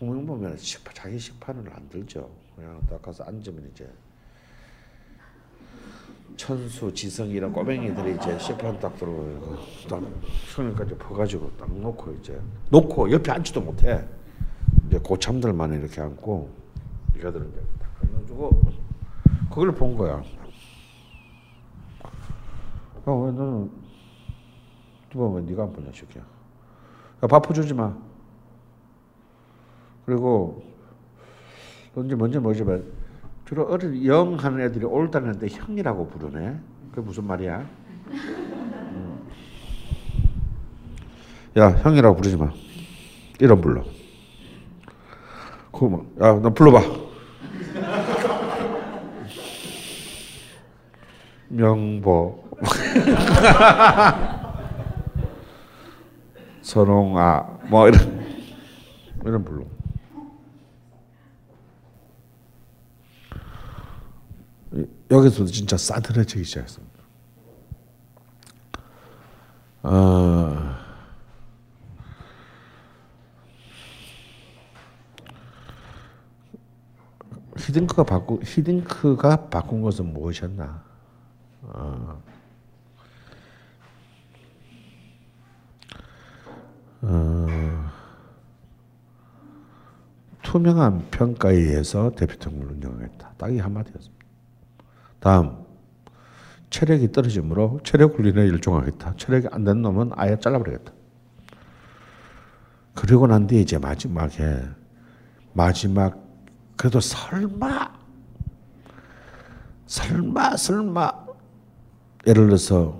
홍명보면 식파, 자기 식판을 안 들죠. 그냥 딱 가서 앉으면 이제 천수, 지성 이런 꼬맹이들이 이제 식판 딱 들어오고 딱 손을까지 퍼가지고 딱 놓고 이제 놓고 옆에 앉지도 못해. 이제 고참들만 이렇게 앉고 이가들은 이제 딱 해가지고 그걸 본 거야. 야, 왜 너는 누가 왜 네가 안 보냐 새끼야. 야, 밥 주지 마. 그리고 너 이제 먼저 뭐지 말 주로 어릴 영 하는 애들이 올다는데 형이라고 부르네. 그게 무슨 말이야? 음. 야 형이라고 부르지 마. 이름 불러. 그만. 야, 너 불러봐. 명보. *laughs* 선홍아. 뭐 이런 이런 불러. 여기서도 진짜 싸늘해지기 시작했습니다. 어, 히딩크가 바꾸 히딩크가 바꾼 것은 무엇이었나? 어, 어, 투명한 평가에 의해서 대표팀을 운영하겠다. 딱 이 한마디였습니다. 다음 체력이 떨어지므로 체력 훈련에 일종하겠다. 체력이 안 된 놈은 아예 잘라버리겠다. 그리고 난 뒤에 이제 마지막에 마지막 그래도 설마 설마 설마 예를 들어서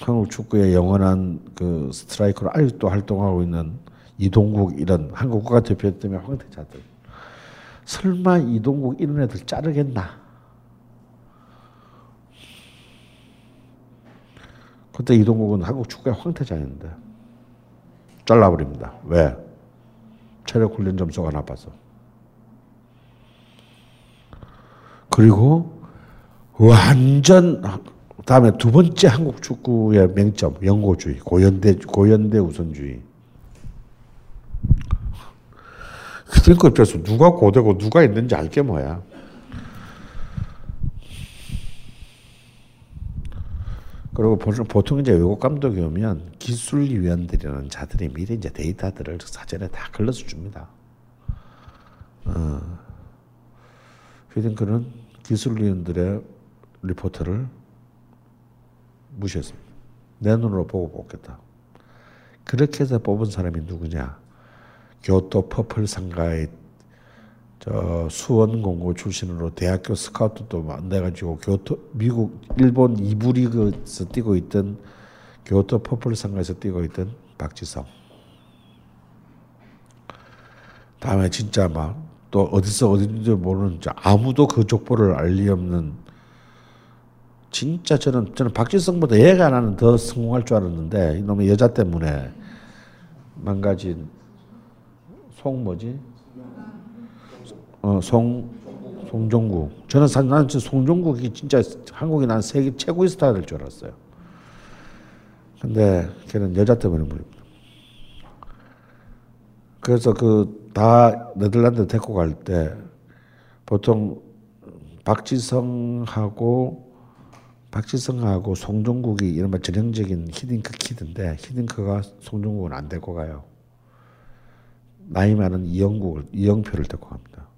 한국 축구의 영원한 그 스트라이커로 아직도 활동하고 있는 이동국 이런 한국 국가대표 때문에 황태자들 설마 이동국 이런 애들 자르겠나? 그때 이동국은 한국 축구의 황태자였는데 잘라버립니다. 왜? 체력 훈련 점수가 나빠서. 그리고 완전 다음에 두 번째 한국 축구의 맹점 영고주의 고연대 고연대 우선주의. 그러니까 입장에서 누가 고대고 누가 있는지 알게 뭐야. 그리고 보통 이제 외국 감독이 오면 기술위원들이라는 자들이 미리 이제 데이터들을 사전에 다 걸러서 줍니다. 어. 휘딩크는 기술위원들의 리포트를 무시했습니다. 내 눈으로 보고 뽑겠다. 그렇게 해서 뽑은 사람이 누구냐? 교토 퍼플 상가의 저 수원 공고 출신으로 대학교 스카우트도 만나가지고 교토 미국 일본 이부 리그에서 뛰고 있던 교토 퍼플 상가에서 뛰고 있던 박지성. 다음에 진짜 막 또 어디서 어딘지 모르는 아무도 그 족보를 알 리 없는 진짜 저는 저는 박지성보다 얘가 나는 더 성공할 줄 알았는데 이놈의 여자 때문에 망가진 송 뭐지? 어, 송 송종국. 저는 사 나는 송종국이 진짜 한국이 난 세계 최고의 스타일 줄 알았어요. 근데 걔는 여자 때문에 물입니다. 그래서 그 다 네덜란드 데리고 갈 때 보통 박지성하고 박지성하고 송종국이 이른바 전형적인 히딩크 kid인데 히딩크가 송종국은 안 데리고 가요. 나이 많은 이영국을 이영표를 데리고 갑니다.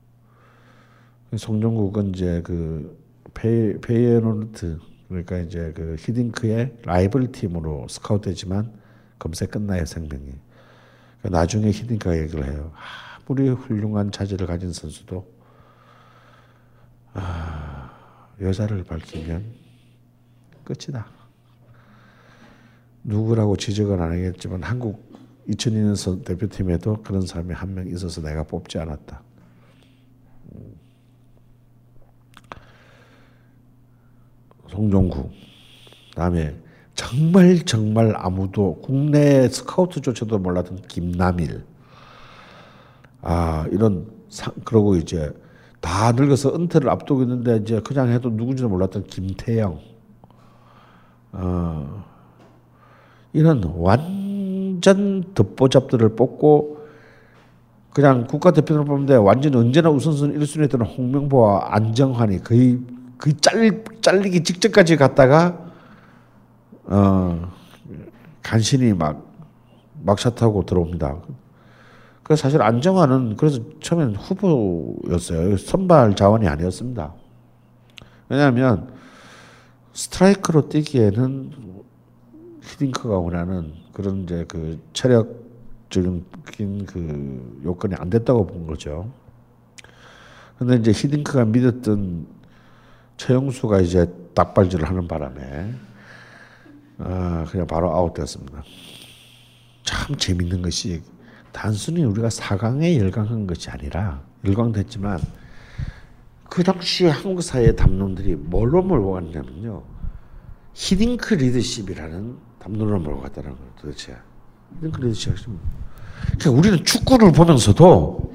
송종국은 이제 그 페, 페이에노르트 그러니까 이제 그 히딩크의 라이벌 팀으로 스카우트되지만 거기서 끝나요 생명이. 나중에 히딩크가 얘기를 해요. 아무리 훌륭한 자질을 가진 선수도 아, 여자를 밝히면 끝이다. 누구라고 지적은 안 하겠지만 한국 2002년 대표팀에도 그런 사람이 한 명 있어서 내가 뽑지 않았다. 송종구, 다음에 정말 정말 아무도 국내 스카우트조차도 몰랐던 김남일. 아 이런 상, 그러고 이제 다 늙어서 은퇴를 앞두고 있는데 이제 그냥 해도 누군지도 몰랐던 김태영. 어, 이런 완전 덮보잡들을 뽑고 그냥 국가대표를 뽑는데 완전 언제나 우선순위 1순위 했던 홍명보와 안정환이 거의 거의 잘, 잘리기 직전까지 갔다가 어, 간신히 막 막샷하고 들어옵니다. 그 사실 안정환은 그래서 처음에는 후보였어요. 선발 자원이 아니었습니다. 왜냐하면 스트라이크로 뛰기에는 히딩크가 원하는 그런 이제 그 체력적인 그 요건이 안 됐다고 본 거죠. 근데 이제 히딩크가 믿었던 최영수가 이제 딱발질을 하는 바람에 아, 그냥 바로 아웃됐습니다. 참 재밌는 것이 단순히 우리가 사강에 열광한 것이 아니라 열광됐지만 그 당시 한국 사회 담론들이 뭘로 몰고 갔냐면요. 히딩크 리더십이라는 담론으로 몰고 갔다는 거예요. 도대체. 히딩크 리더십. 그러니까 우리는 축구를 보면서도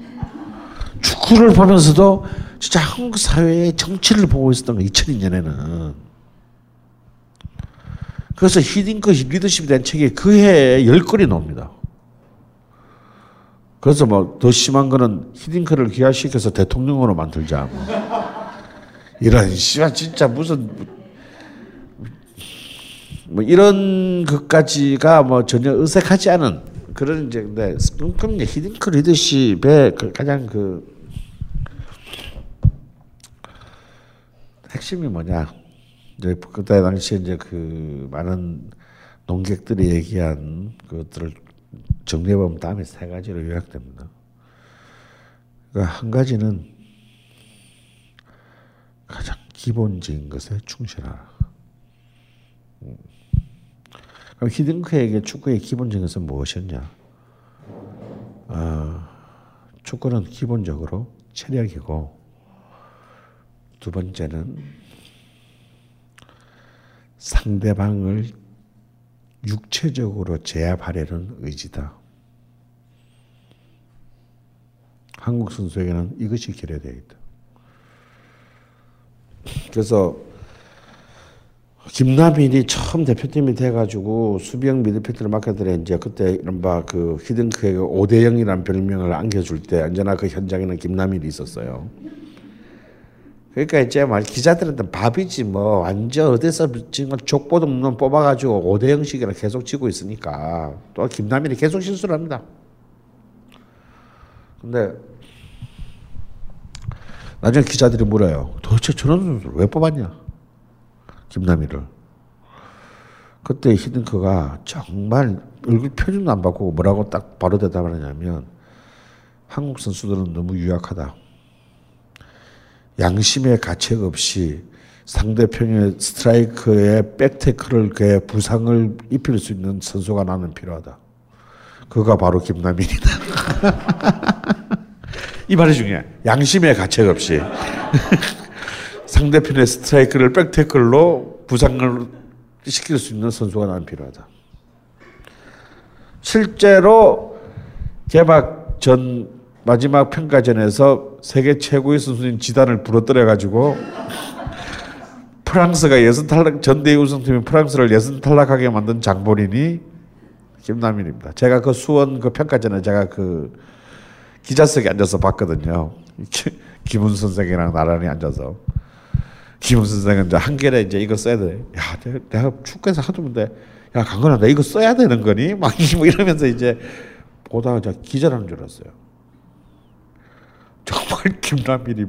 축구를 보면서도 진짜 한국 사회의 정치를 보고 있었던 거 2002년에는 그래서 히딩크 리더십에 대한 책이 그 해에 열 건이 나옵니다. 그래서 뭐 더 심한 거는 히딩크를 기화시켜서 대통령으로 만들자. 뭐. 이런 씨발 진짜 무슨 뭐 이런 것까지가 뭐 전혀 의색하지 않은 그런 이제 근데 그럼 히딩크 리더십의 그 가장 그 핵심이 뭐냐? 이제 그때 당시에 이제 그 많은 농객들이 얘기한 것들을 정리해 보면 다음에 세 가지로 요약됩니다. 그러니까 한 가지는 가장 기본적인 것에 충실하라. 음. 그럼 히딩크에게 축구의 기본적인 것은 무엇이었냐? 어, 축구는 기본적으로 체력이고 두 번째는 상대방을 육체적으로 제압하려는 의지다. 한국 선수에게는 이것이 있다. 그래서 김남일이 처음 대표팀이 돼가지고 수비형 미드필더를 맡겨들에 이제 그때 이른바 그 히든크에게 5대 0이라는 별명을 안겨줄 때 언제나 그 현장에는 김남일이 있었어요. 그러니까 이제 말 기자들한테 밥이지 뭐 완전 어디서 지금 족보도 없는 뽑아가지고 5대 0씩이나 계속 치고 있으니까 또 김남일이 계속 실수를 합니다. 근데 나중에 기자들이 물어요. 도대체 저런 왜 뽑았냐? 김남일을. 그때 히든크가 정말 얼굴 표정도 안 바꾸고 뭐라고 딱 바로 대답을 하냐면 한국 선수들은 너무 유약하다. 양심의 가책 없이 상대편의 스트라이커의 백테크를 그 부상을 입힐 수 있는 선수가 나는 필요하다. 그가 바로 김남일이다. *laughs* 이 말이 중요해. 양심의 가책 없이 *laughs* 상대편의 스트라이크를 백테클로 부상을 시킬 수 있는 선수가 나는 필요하다. 실제로 개막 전 마지막 평가전에서 세계 최고의 선수인 지단을 부러뜨려 가지고 프랑스가 예선 탈락 전대회 우승팀인 프랑스를 예선 탈락하게 만든 장본인이 김남일입니다. 제가 그 수원 그 평가전에 제가 그 기자석에 앉아서 봤거든요. *laughs* 김훈 선생이랑 나란히 앉아서 김훈 선생은 이제 한결에 이제 이거 써야 돼. 야, 내가, 내가 축구에서 하도 문데 야 강건아, 나 이거 써야 되는 거니? *laughs* 막뭐 이러면서 이제 보다가 저 기자라는 줄 알았어요. 정말 *laughs* 김남일이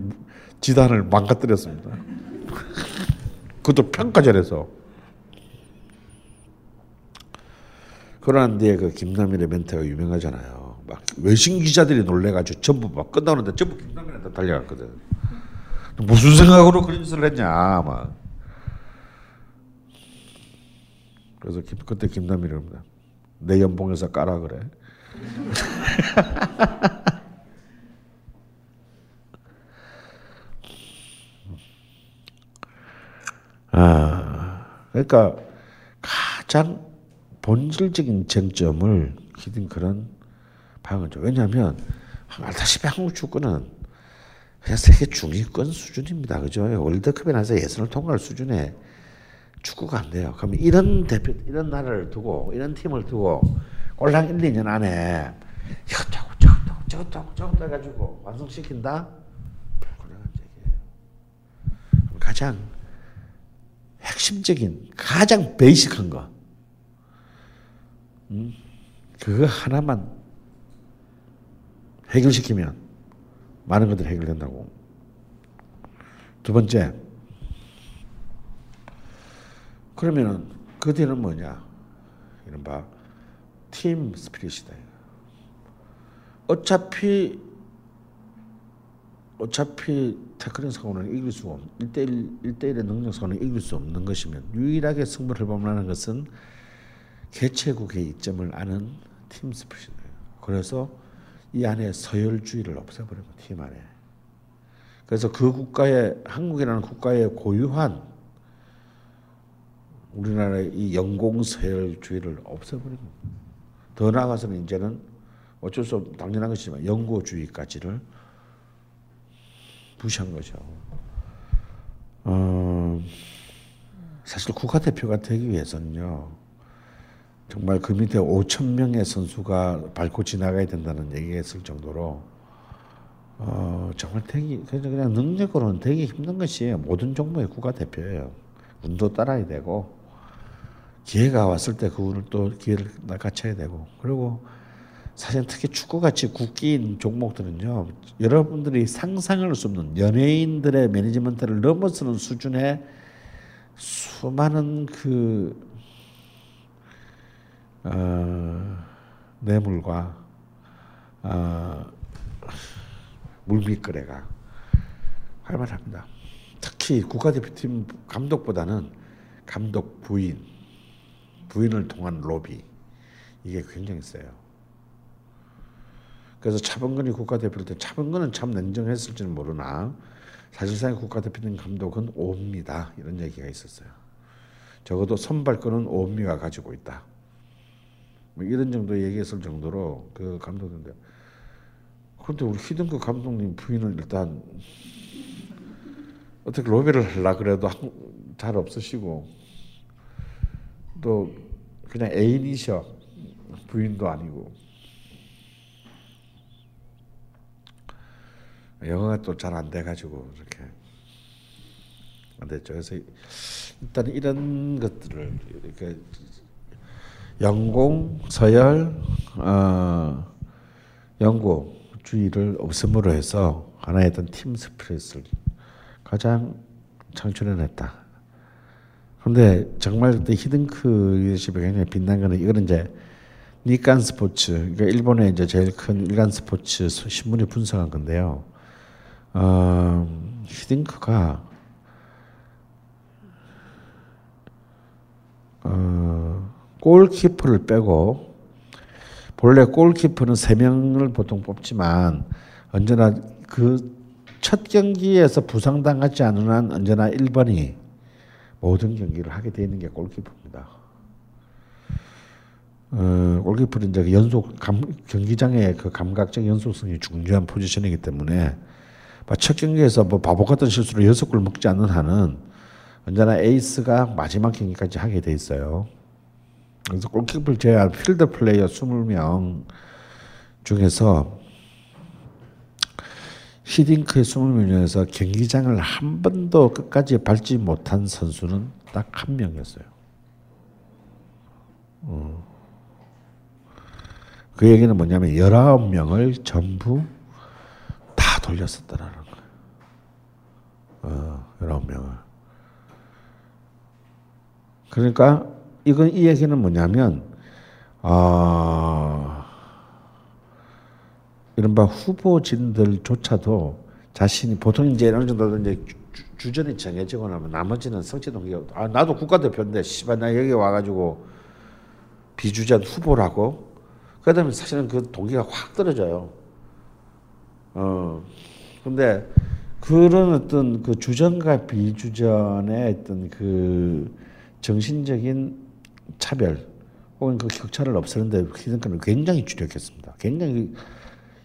지단을 망가뜨렸습니다. *laughs* 그것도 평가전에서. 그러한 뒤에 그 김남일의 멘트가 유명하잖아요. 막 외신 기자들이 놀래가지고 전부 막 끝나는데 전부 김남일한테 달려갔거든. 무슨 생각으로 그런 짓을 했냐, 막. 그래서 김, 그때 김남일이 옵니다. 내 연봉에서 까라 그래. *laughs* 아, 그러니까 가장 본질적인 쟁점을 히딩크는 방어죠. 왜냐하면 알다시피 한국 축구는 그냥 세계 중위권 수준입니다. 그죠? 월드컵에 나서 예선을 통과할 수준의 축구가 안 돼요. 그럼 이런 대표, 이런 나라를 두고, 이런 팀을 두고, 꼴랑 1, 2년 안에 이것저것, 저것저것, 저것저것, 저것도 해가지고 완성시킨다? 불가능한 얘기예요. 가장 핵심적인, 가장 베이직한 거. 음, 그거 하나만 해결시키면 많은 것들이 해결된다고. 두 번째, 그러면은 그 뒤는 뭐냐? 이른바 팀 스피릿이다. 어차피 어차피 태클링 사고는 이길 수 없, 1대1, 1대1의 능력 사고는 이길 수 없는 것이면 유일하게 승부를 범하는 것은 개최국의 이점을 아는 팀 스피릿이다. 그래서 이 안에 서열주의를 없애버리고 팀 안에. 그래서 그 국가의 한국이라는 국가의 고유한 우리나라의 이 영공 서열주의를 없애버리고 더 나아가서는 이제는 어쩔 수 없, 당연한 것이지만 영고주의까지를 무시한 거죠. 어, 사실 국가대표가 되기 위해서는요. 정말 그 밑에 5천 명의 선수가 밟고 지나가야 된다는 얘기가 있을 정도로 어, 정말 되기 그냥 능력으로는 되기 힘든 것이 모든 종목의 국가 대표예요. 운도 따라야 되고 기회가 왔을 때 그 운을 또 기회를 낚아쳐야 되고 그리고 사실 특히 축구같이 국기인 종목들은요 여러분들이 상상할 수 없는 연예인들의 매니지먼트를 넘어서는 수준의 수많은 그 어, 뇌물과 어, 물밑거래가 활발합니다. 특히 국가대표팀 감독보다는 감독 부인, 부인을 통한 로비 이게 굉장히 세요. 그래서 차범근이 국가대표일 때 차범근은 참 냉정했을지는 모르나 사실상 국가대표팀 감독은 오입니다 이런 얘기가 있었어요. 적어도 선발권은 오미가 가지고 있다. 뭐 이런 정도 얘기했을 정도로 그 감독인데 그런데 우리 히든크 감독님 부인은 일단 어떻게 로비를 하려 그래도 잘 없으시고 또 그냥 애인이셔. 부인도 아니고. 영어가 또 잘 안 돼가지고 이렇게. 안 됐죠. 그래서 일단 이런 것들을 이렇게 영공, 서열, 어, 연구주의를 없음으로 해서 하나의 어떤 팀 스피릿을 가장 창출해냈다. 그런데 정말 그때 히든크 리더십이 굉장히 빛난 거는 이거는 이제 니칸 스포츠, 그러니까 일본의 이제 제일 큰 일간 스포츠 신문이 분석한 건데요. 어, 히딩크가 어, 골키퍼를 빼고 본래 골키퍼는 세 명을 보통 뽑지만 언제나 그 첫 경기에서 부상당하지 않은 한 언제나 1번이 모든 경기를 하게 되어 있는 게 골키퍼입니다. 어, 골키퍼는 이제 연속 감, 경기장의 그 감각적 연속성이 중요한 포지션이기 때문에 첫 경기에서 뭐 바보 같은 실수로 여섯 골 먹지 않는 한은 언제나 에이스가 마지막 경기까지 하게 돼 있어요. 그래서 골키퍼를 제외한 필드 플레이어 20명 중에서 히딩크의 20명 중에서 경기장을 한 번도 끝까지 밟지 못한 선수는 딱 한 명이었어요. 어. 그 얘기는 뭐냐면 19명을 전부 다 돌렸었다라는 거예요. 어, 19명을. 그러니까 이건 이 얘기는 뭐냐면 어, 이른바 후보진들조차도 자신이 보통 이제 어느 정도 이제 주, 전이 정해지고 나면 나머지는 성취 동기가 아 나도 국가대표인데 씨발 나 여기 와가지고 비주전 후보라고 그다음에 사실은 그 동기가 확 떨어져요. 어 근데 그런 어떤 그 주전과 비주전의 어떤 그 정신적인 차별 혹은 그 격차를 없애는데 히든크는 굉장히 주력했습니다. 굉장히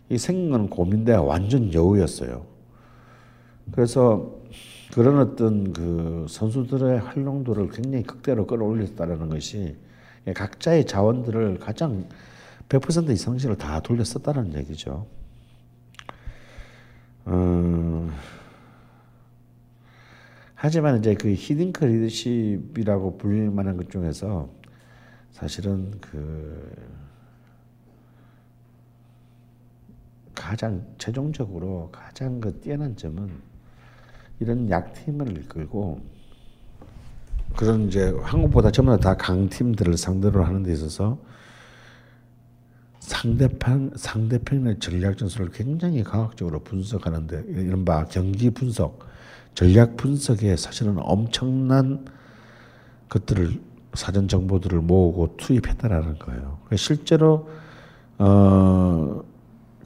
이 생긴 건 고민데 완전 여우였어요. 그래서 그런 어떤 그 선수들의 활용도를 굉장히 극대로 끌어올렸다는 것이 각자의 자원들을 가장 100% 이상씩을 다 돌렸었다는 얘기죠. 음, 하지만 이제 그 히딩크 리더십이라고 불릴 만한 것 중에서 사실은 그 가장 최종적으로 가장 그 뛰어난 점은 이런 약팀을 이끌고 그런 이제 한국보다 전부 다 강팀들을 상대로 하는 데 있어서 상대편 상대편의 전략 전술을 굉장히 과학적으로 분석하는데 이른바 경기 분석, 전략 분석에 사실은 엄청난 것들을 사전 정보들을 모으고 투입했다라는 거예요. 실제로 어,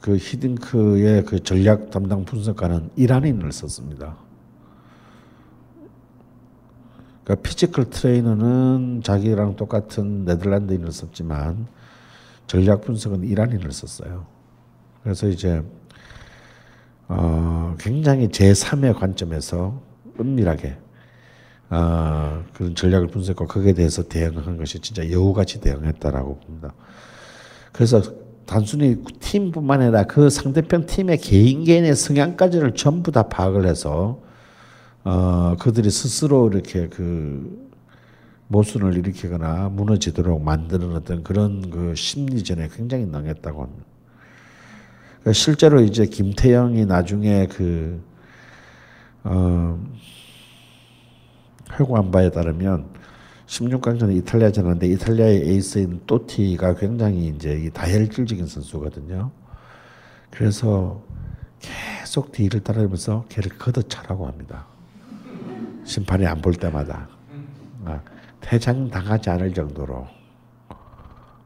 그 히딩크의 그 전략 담당 분석가는 이란인을 썼습니다. 그러니까 physical 트레이너는 자기랑 똑같은 네덜란드인을 썼지만 전략 분석은 이란인을 썼어요. 그래서 이제 어, 굉장히 제3의 관점에서 은밀하게 어, 그런 전략을 분석하고 거기에 대해서 대응한 것이 진짜 여우같이 대응했다라고 봅니다. 그래서 단순히 팀뿐만 아니라 그 상대편 팀의 개인 개인의 성향까지를 전부 다 파악을 해서 어, 그들이 스스로 이렇게 그 모순을 일으키거나 무너지도록 만드는 어떤 그런 그 심리전에 굉장히 능했다고 합니다. 그러니까 실제로 이제 김태형이 나중에 그, 어, 회고한 바에 따르면 16강전에 이탈리아전 하는데 이탈리아의 에이스인 또티가 굉장히 이제 다혈질적인 선수거든요. 그래서 계속 뒤를 따르면서 걔를 걷어차라고 합니다. 심판이 안 볼 때마다 아, 퇴장 당하지 않을 정도로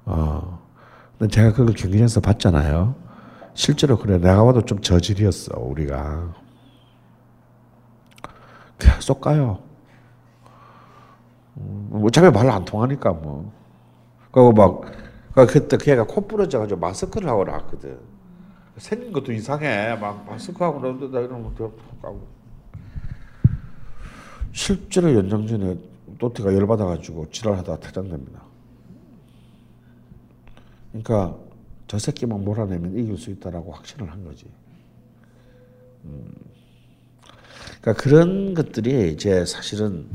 어. 근데 제가 그걸 경기장에서 봤잖아요. 실제로 그래 내가 봐도 좀 저질이었어 우리가 계속 가요. 음, 어차피 말 안 통하니까 뭐. 그리고 막 그때 걔가 코 부러져가지고 마스크를 하고 나왔거든. 생긴 것도 이상해. 막 마스크 하고 나온다 이런 것도 하고. 실제로 연장 전에 또티가 열받아가지고 지랄하다가 퇴장됩니다. 그러니까 저 새끼만 몰아내면 이길 수 있다라고 확신을 한 거지. 음. 그러니까 그런 것들이 이제 사실은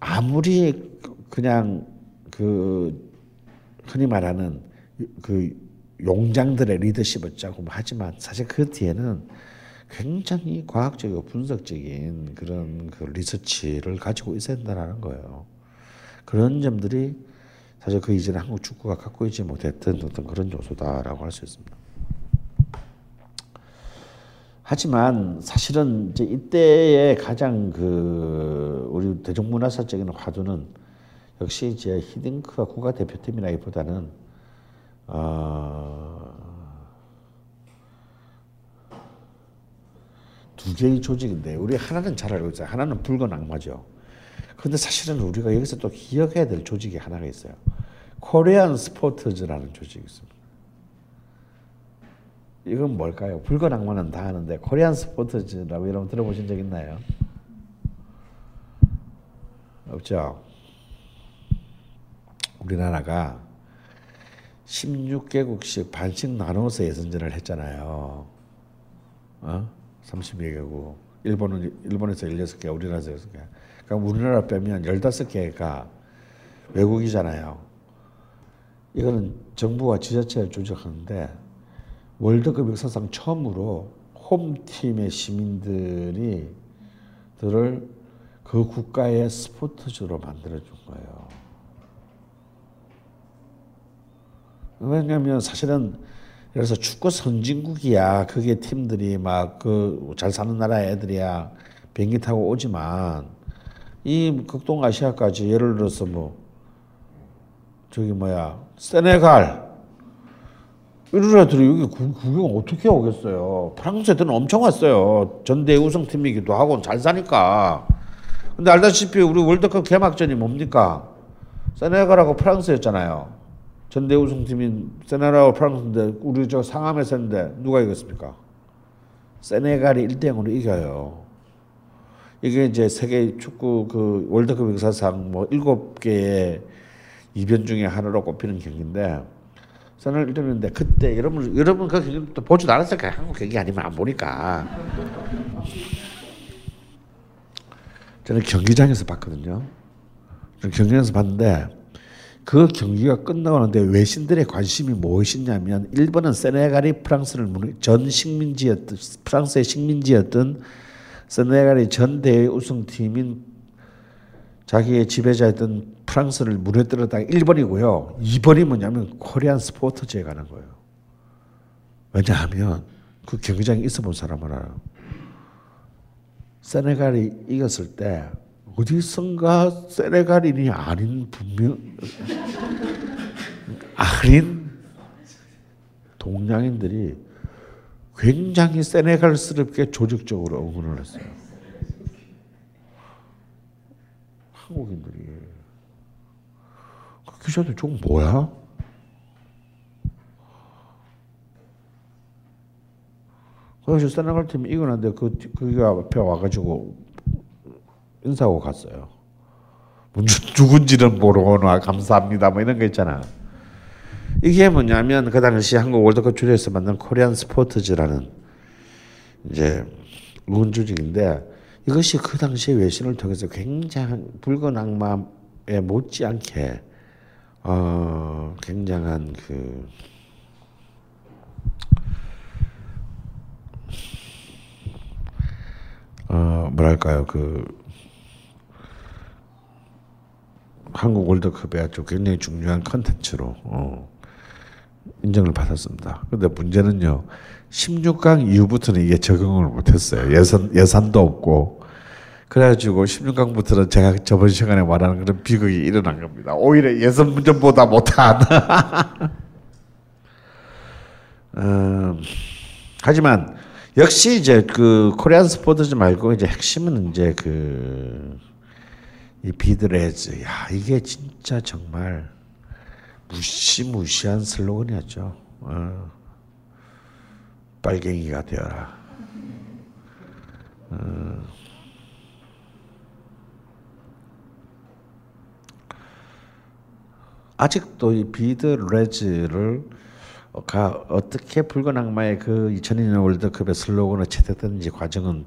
아무리 그냥 그 흔히 말하는 그 용장들의 리더십을 짜고 하지만 사실 그 뒤에는 굉장히 과학적이고 분석적인 그런 그 리서치를 가지고 있어야 된다는 거예요. 그런 점들이 사실 그 이전에 한국 축구가 갖고 있지 못했던 어떤 그런 요소다라고 할 수 있습니다. 하지만 사실은 이제 이때의 가장 그 우리 대중문화사적인 화두는 역시 이제 히딩크와 국가 대표팀이라기보다는 어, 두 개의 조직인데 우리 하나는 잘 알고 있어요. 하나는 붉은 악마죠. 근데 사실은 우리가 여기서 또 기억해야 될 조직이 하나가 있어요. 코리안 스포츠즈라는 조직이 있습니다. 이건 뭘까요? 붉은 악마는 다 아는데 코리안 스포츠즈라고 여러분 들어보신 적 있나요? 없죠. 우리나라가 16개국씩 반씩 나눠서 예선전을 했잖아요. 어? 32개 국. 일본은 일본에서 16개, 우리나라에서 6개. 그러니까 우리나라 빼면 15개가 외국이잖아요. 이거는 정부와 지자체를 조직하는데 월드컵 역사상 처음으로 홈팀의 시민들이 들을 그 국가의 스포츠주로 만들어 준 거예요. 왜냐하면 사실은 그래서 축구 선진국이야. 그게 팀들이 막 그 잘 사는 나라 애들이야. 비행기 타고 오지만 이 극동 아시아까지 예를 들어서 뭐 저기 뭐야 세네갈 이런 애들이 여기 구경 어떻게 오겠어요? 프랑스 애들은 엄청 왔어요. 전대 우승팀이기도 하고 잘 사니까. 근데 알다시피 우리 월드컵 개막전이 뭡니까? 세네갈하고 프랑스였잖아요. 전대 우승팀인 세네갈하고 프랑스인데 우리 저 상암에서 했는데 누가 이겼습니까? 세네갈이 1대 0으로 이겨요. 이게 이제 세계 축구 그 월드컵 역사상 뭐 일곱 개의 이변 중에 하나로 꼽히는 경기인데 선을 이루는데 그때 여러분 여러분 그 경기 또 보지도 않았을 거예요. 한국 경기 아니면 안 보니까. 저는 경기장에서 봤거든요. 저는 경기장에서 봤는데 그 경기가 끝나고 나는데 외신들의 관심이 무엇이냐면 일본은 세네갈이 프랑스를 전 식민지였던 프랑스의 식민지였던 세네갈이 전 대회 우승팀인 자기의 지배자였던 프랑스를 무너뜨렸다가 1번이고요. 2번이 뭐냐면 코리안 스포츠제에 관한 거예요. 왜냐하면 그 경기장에 있어 본 사람은 알아요. 세네갈이 이겼을 때 어디선가 세네갈인이 아닌 분명 아닌 동양인들이 굉장히 세네갈스럽게 조직적으로 응원을 했어요. 한국인들이 그 기자들 저 뭐야? 그래서 세네갈 팀이 이겨는데 그 그가 앞에 와가지고 인사하고 갔어요. 누군지는 모르거나 감사합니다 뭐 이런 거 있잖아. 이게 뭐냐면 그 당시 한국 월드컵 주례에서 만든 코리안 스포츠즈라는 이제 응원 조직인데 이것이 그 당시 외신을 통해서 굉장한 붉은 악마에 못지않게 어 굉장한 그 어, 뭐랄까요, 그, 한국 월드컵에 아주 굉장히 중요한 컨텐츠로, 어, 인정을 받았습니다. 근데 문제는요, 16강 이후부터는 이게 적응을 못했어요. 예산, 예산도 없고, 그래가지고 16강부터는 제가 저번 시간에 말하는 그런 비극이 일어난 겁니다. 오히려 예선전보다 못한. *laughs* 음, 하지만 역시 이제 그 코리안 스포츠즈 말고 이제 핵심은 이제 그 이 비드레즈. 야 이게 진짜 정말 무시무시한 슬로건이었죠. 어. 빨갱이가 되어라. 어. 아직도 이 비드 레즈를 가 어떻게 붉은 악마의 그 2002년 월드컵의 슬로건을 채택했는지 과정은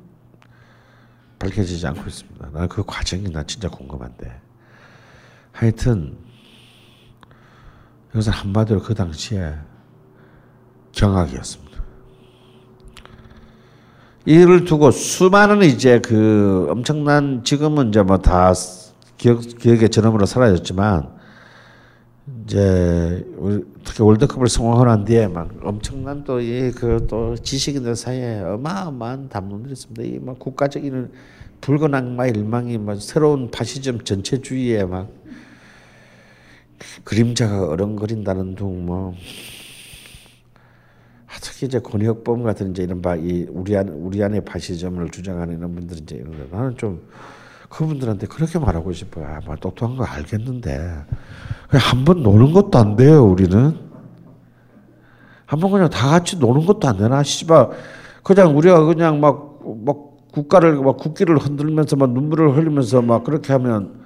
밝혀지지 않고 있습니다. 나는 그 과정이 나 진짜 궁금한데. 하여튼 이것은 한마디로 그 당시에 경악이었습니다. 이를 두고 수많은 이제 그 엄청난 지금은 이제 뭐 다 기억 기억의 전염으로 사라졌지만 이제 특히 월드컵을 난 뒤에 막 엄청난 또 이 그 또 지식인들 사이에 어마어마한 담론들이 있습니다. 이 막 국가적인 붉은 악마 일망이 막 새로운 파시즘 전체주의에 막 그림자가 어른거린다는 둥 뭐 특히 이제 권혁범 같은 이제 이런 바 이 우리 안 우리 안에 파시즘을 주장하는 이런 분들 이제 이런 거 나는 좀 그분들한테 그렇게 말하고 싶어요. 아, 뭐 똑똑한 거 알겠는데 한 번 노는 것도 안 돼요. 우리는 한 번 그냥 다 같이 노는 것도 안 되나? 씨발 그냥 우리가 그냥 막 막 국가를 막 국기를 흔들면서 막 눈물을 흘리면서 막 그렇게 하면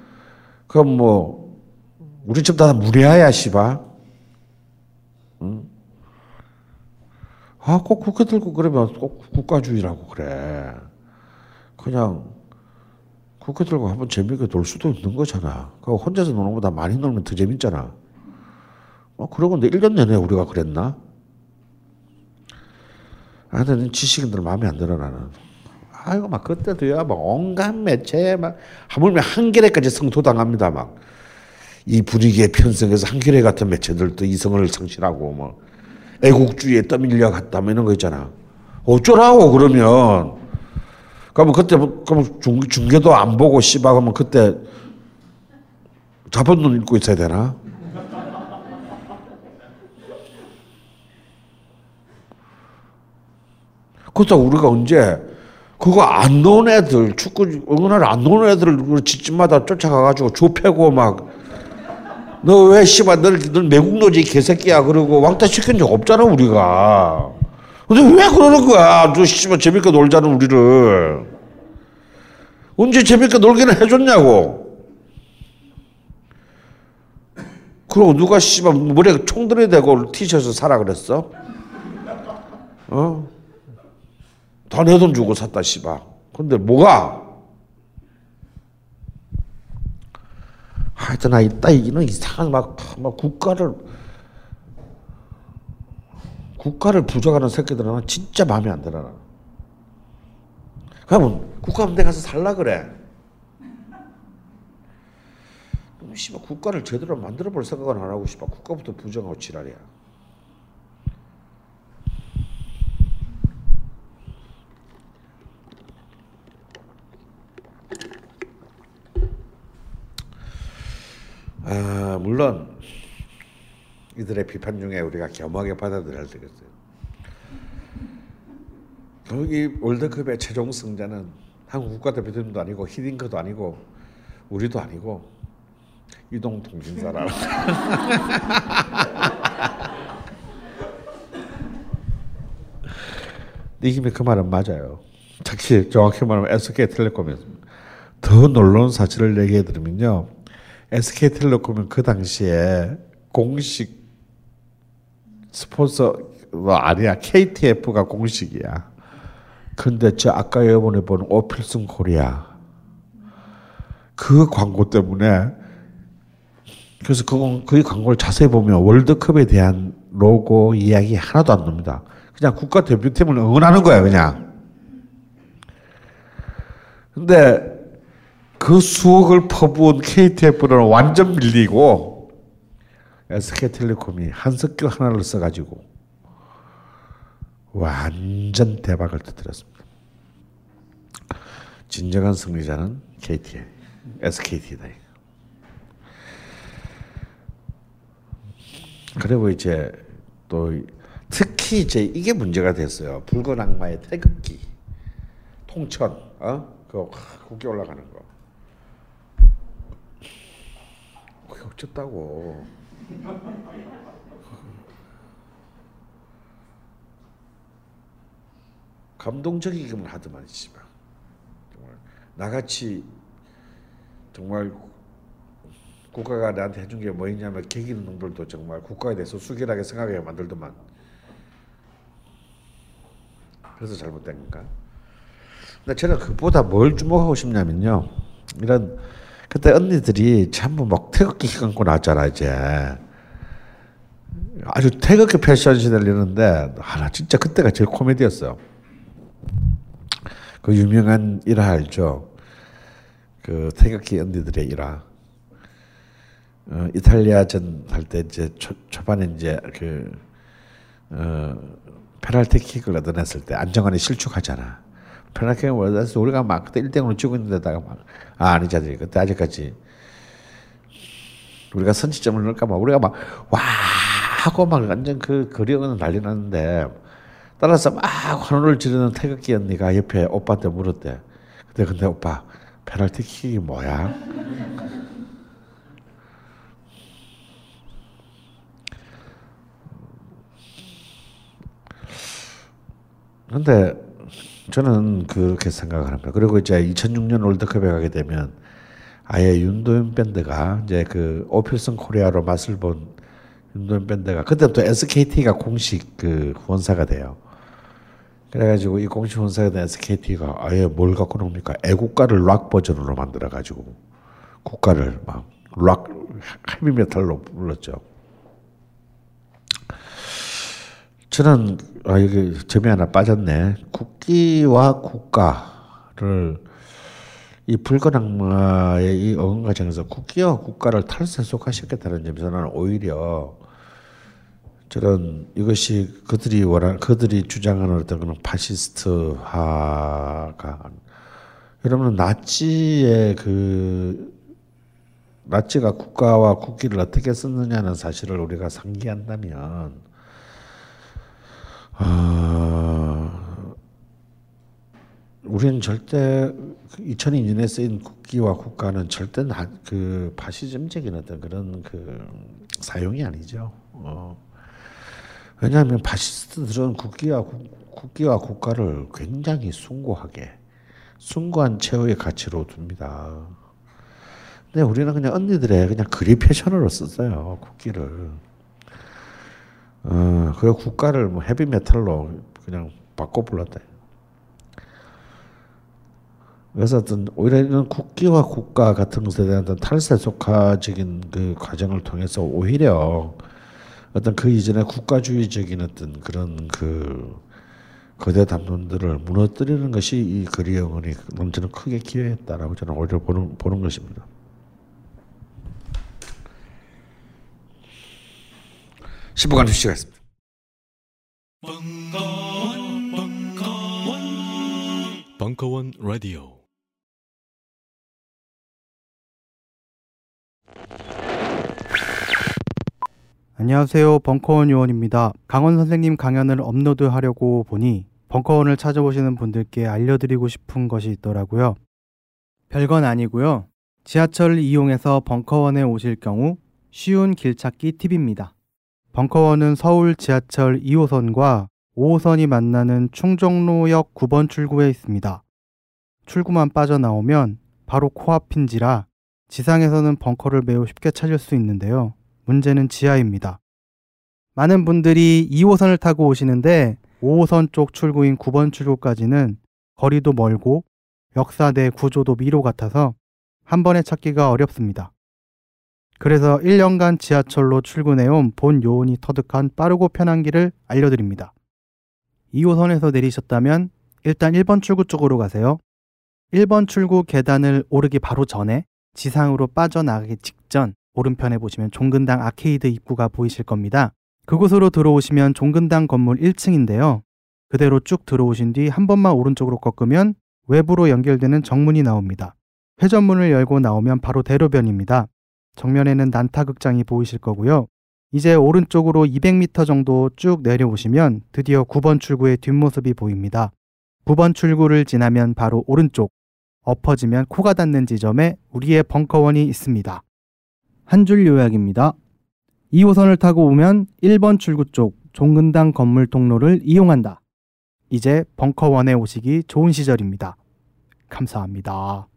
그럼 뭐 우리 집 다 무례하야 씨발. 응? 아, 꼭 국회 들고 그러면 꼭 국가주의라고 그래. 그냥 국회 들고 한번 재미있게 놀 수도 있는 거잖아. 그 혼자서 노는 것보다 많이 놀면 더 재밌잖아. 어, 그러고 근데 1년 내내 우리가 그랬나? 아, 근데 지식인들 마음에 안 들어, 나는. 아이고, 막 그때도야, 막 온갖 매체에 막, 하물며 한겨레까지 성토당합니다, 막. 이 분위기에 편성해서 한겨레 같은 매체들도 이성을 상실하고, 뭐. 애국주의에 떠밀려 갔다, 뭐 이런 거 있잖아. 어쩌라고, 그러면. 그러면 그때, 뭐, 그러면 중, 중계도 안 보고, 씨발, 그러면 그때 자본론 읽고 있어야 되나? 그렇다고 우리가 언제 그거 안 노는 애들 축구 응원을 안 노는 애들을 집집마다 쫓아가가지고 좁혀고 막 너 왜 씨발 너, 너 매국 노지 개새끼야 그러고 왕따 시킨 적 없잖아 우리가 근데 왜 그러는 거야 너 씨발 재밌게 놀자는 우리를 언제 재밌게 놀기는 해줬냐고 그리고 누가 씨발 머리에 총 되고 티셔츠 사라 그랬어 어? 다 내 돈 주고 샀다 씨발. 근데 뭐가? 하여튼 나 이따 이는 이상한 막, 막 국가를 국가를 부정하는 새끼들은 진짜 마음에 안 들어. 나. 그러면 국가문대 가서 살라 그래. 그럼 씨발 국가를 제대로 만들어 볼 생각은 안 하고 씨발 국가부터 부정하고 지랄이야. 아, 물론 이들의 비판 중에 우리가 겸하게 받아들여야 되겠어요. 거기 월드컵의 최종 승자는 한국 국가대표팀도 아니고 히딩크도 아니고 우리도 아니고 이동 통신사라. 니김이 *laughs* 그 말은 맞아요. 특히 정확히 말하면 SK텔레콤이었습니다. 더 놀라운 사실을 얘기해 드리면요. SK텔레콤은 그 당시에 공식 스폰서가 아니야. KTF가 공식이야. 근데 저 아까 여러분이 본 오필승 코리아 그 광고 때문에 그래서 그, 그 광고를 자세히 보면 월드컵에 대한 로고 이야기 하나도 안 나옵니다. 그냥 국가 대표팀을 응원하는 거야, 그냥. 근데 그 수억을 퍼부은 KTF는 완전 밀리고 SK텔레콤이 한석규 하나를 써가지고 완전 대박을 터뜨렸습니다. 진정한 승리자는 KT, SKT다. 그리고 이제 또 특히 이제 이게 문제가 됐어요. 붉은 악마의 태극기, 통천, 어, 그거 국기 올라가는 거. 그게 어쨌다고. 감동적이기만 하더만 씨발. 정말 나같이 정말 국가가 나한테 해준 게 뭐였냐면 개기는 놈들도 정말 국가에 대해서 숙연하게 생각하게 만들더만. 그래서 잘못된 건가? 근데 저는 그보다 뭘 주목하고 싶냐면요. 이런 그때 언니들이 전부 막 태극기 갖고 나왔잖아 이제. 아주 태극기 패션 시대를 이러는데 하나 진짜 그때가 제일 코미디였어요. 그 유명한 일화 알죠? 그 태극기 언니들의 일화. 어, 이탈리아전 할 때 이제 초, 초반에 이제 그 어, 페널티 킥을 얻어냈을 때 안정환이 실축하잖아. 페널티킥을 얻어서 우리가 막 그때 1대0으로 지고 있는데다가 막 아, 아니 그때 아직까지 우리가 선취점을 넣을까 막 우리가 막 와 하고 막 완전 그 거리는 난리 났는데 따라서 막 환호를 지르는 태극기 언니가 옆에 오빠한테 물었대. 근데 근데 오빠 페널티킥이 뭐야? 근데 저는 그렇게 생각을 합니다. 그리고 이제 2006년 월드컵에 가게 되면 아예 윤도현 밴드가 이제 그 오 필승 코리아로 맛을 본 윤도현 밴드가 그때부터 SKT가 공식 그 후원사가 돼요. 그래가지고 이 공식 후원사가 된 SKT가 아예 뭘 갖고 놉니까? 애국가를 락 버전으로 만들어가지고 국가를 막 락 헤비메탈로 불렀죠. 저는 아 이게 점이 하나 빠졌네. 국기와 국가를 이 붉은 악마의 이 어근 과정에서 국기와 국가를 탈세속화시켰다는 점에서 나는 오히려 저런 이것이 그들이 원하 그들이 주장하는 어떤 그런 파시스트화가 여러분 나치의 그 나치가 국가와 국기를 어떻게 썼느냐는 사실을 우리가 상기한다면 아, 우리는 절대 2002년에 쓰인 국기와 국가는 절대 나, 그 파시즘적인 어떤 그런 그 사용이 아니죠. 어. 왜냐하면 파시스트들은 국기와 국기와 국가를 굉장히 숭고하게 숭고한 최후의 가치로 둡니다. 근데 우리는 그냥 언니들의 그냥 그리 패션으로 썼어요 국기를. 어, 그리고 국가를 뭐 헤비메탈로 그냥 바꿔 불렀다. 그래서 어떤 오히려 이런 국기와 국가 같은 것에 대한 어떤 탈세속화적인 그 과정을 통해서 오히려 어떤 그 이전에 국가주의적인 어떤 그런 그 거대 담론들을 무너뜨리는 것이 이 거리 영혼이 넘치는 크게 기여했다라고 저는 오히려 보는 보는 것입니다. 15간 휴식가 있습니다. 벙커원, 벙커원, 벙커원 라디오. 안녕하세요. 벙커원 요원입니다. 강원 선생님 강연을 업로드하려고 보니 벙커원을 찾아보시는 분들께 알려드리고 싶은 것이 있더라고요. 별건 아니고요. 지하철 이용해서 벙커원에 오실 경우 쉬운 길찾기 팁입니다. 벙커원은 서울 지하철 2호선과 5호선이 만나는 충정로역 9번 출구에 있습니다. 출구만 빠져나오면 바로 코앞인지라 지상에서는 벙커를 매우 쉽게 찾을 수 있는데요. 문제는 지하입니다. 많은 분들이 2호선을 타고 오시는데 5호선 쪽 출구인 9번 출구까지는 거리도 멀고 역사 내 구조도 미로 같아서 한 번에 찾기가 어렵습니다. 그래서 1년간 지하철로 출근해온 본 요원이 터득한 빠르고 편한 길을 알려드립니다. 2호선에서 내리셨다면 일단 1번 출구 쪽으로 가세요. 1번 출구 계단을 오르기 바로 전에 지상으로 빠져나가기 직전 오른편에 보시면 종근당 아케이드 입구가 보이실 겁니다. 그곳으로 들어오시면 종근당 건물 1층인데요. 그대로 쭉 들어오신 뒤 한 번만 오른쪽으로 꺾으면 외부로 연결되는 정문이 나옵니다. 회전문을 열고 나오면 바로 대로변입니다. 정면에는 난타극장이 보이실 거고요. 이제 오른쪽으로 200m 정도 쭉 내려오시면 드디어 9번 출구의 뒷모습이 보입니다. 9번 출구를 지나면 바로 오른쪽, 엎어지면 코가 닿는 지점에 우리의 벙커원이 있습니다. 한 줄 요약입니다. 2호선을 타고 오면 1번 출구 쪽 종근당 건물 통로를 이용한다. 이제 벙커원에 오시기 좋은 시절입니다. 감사합니다.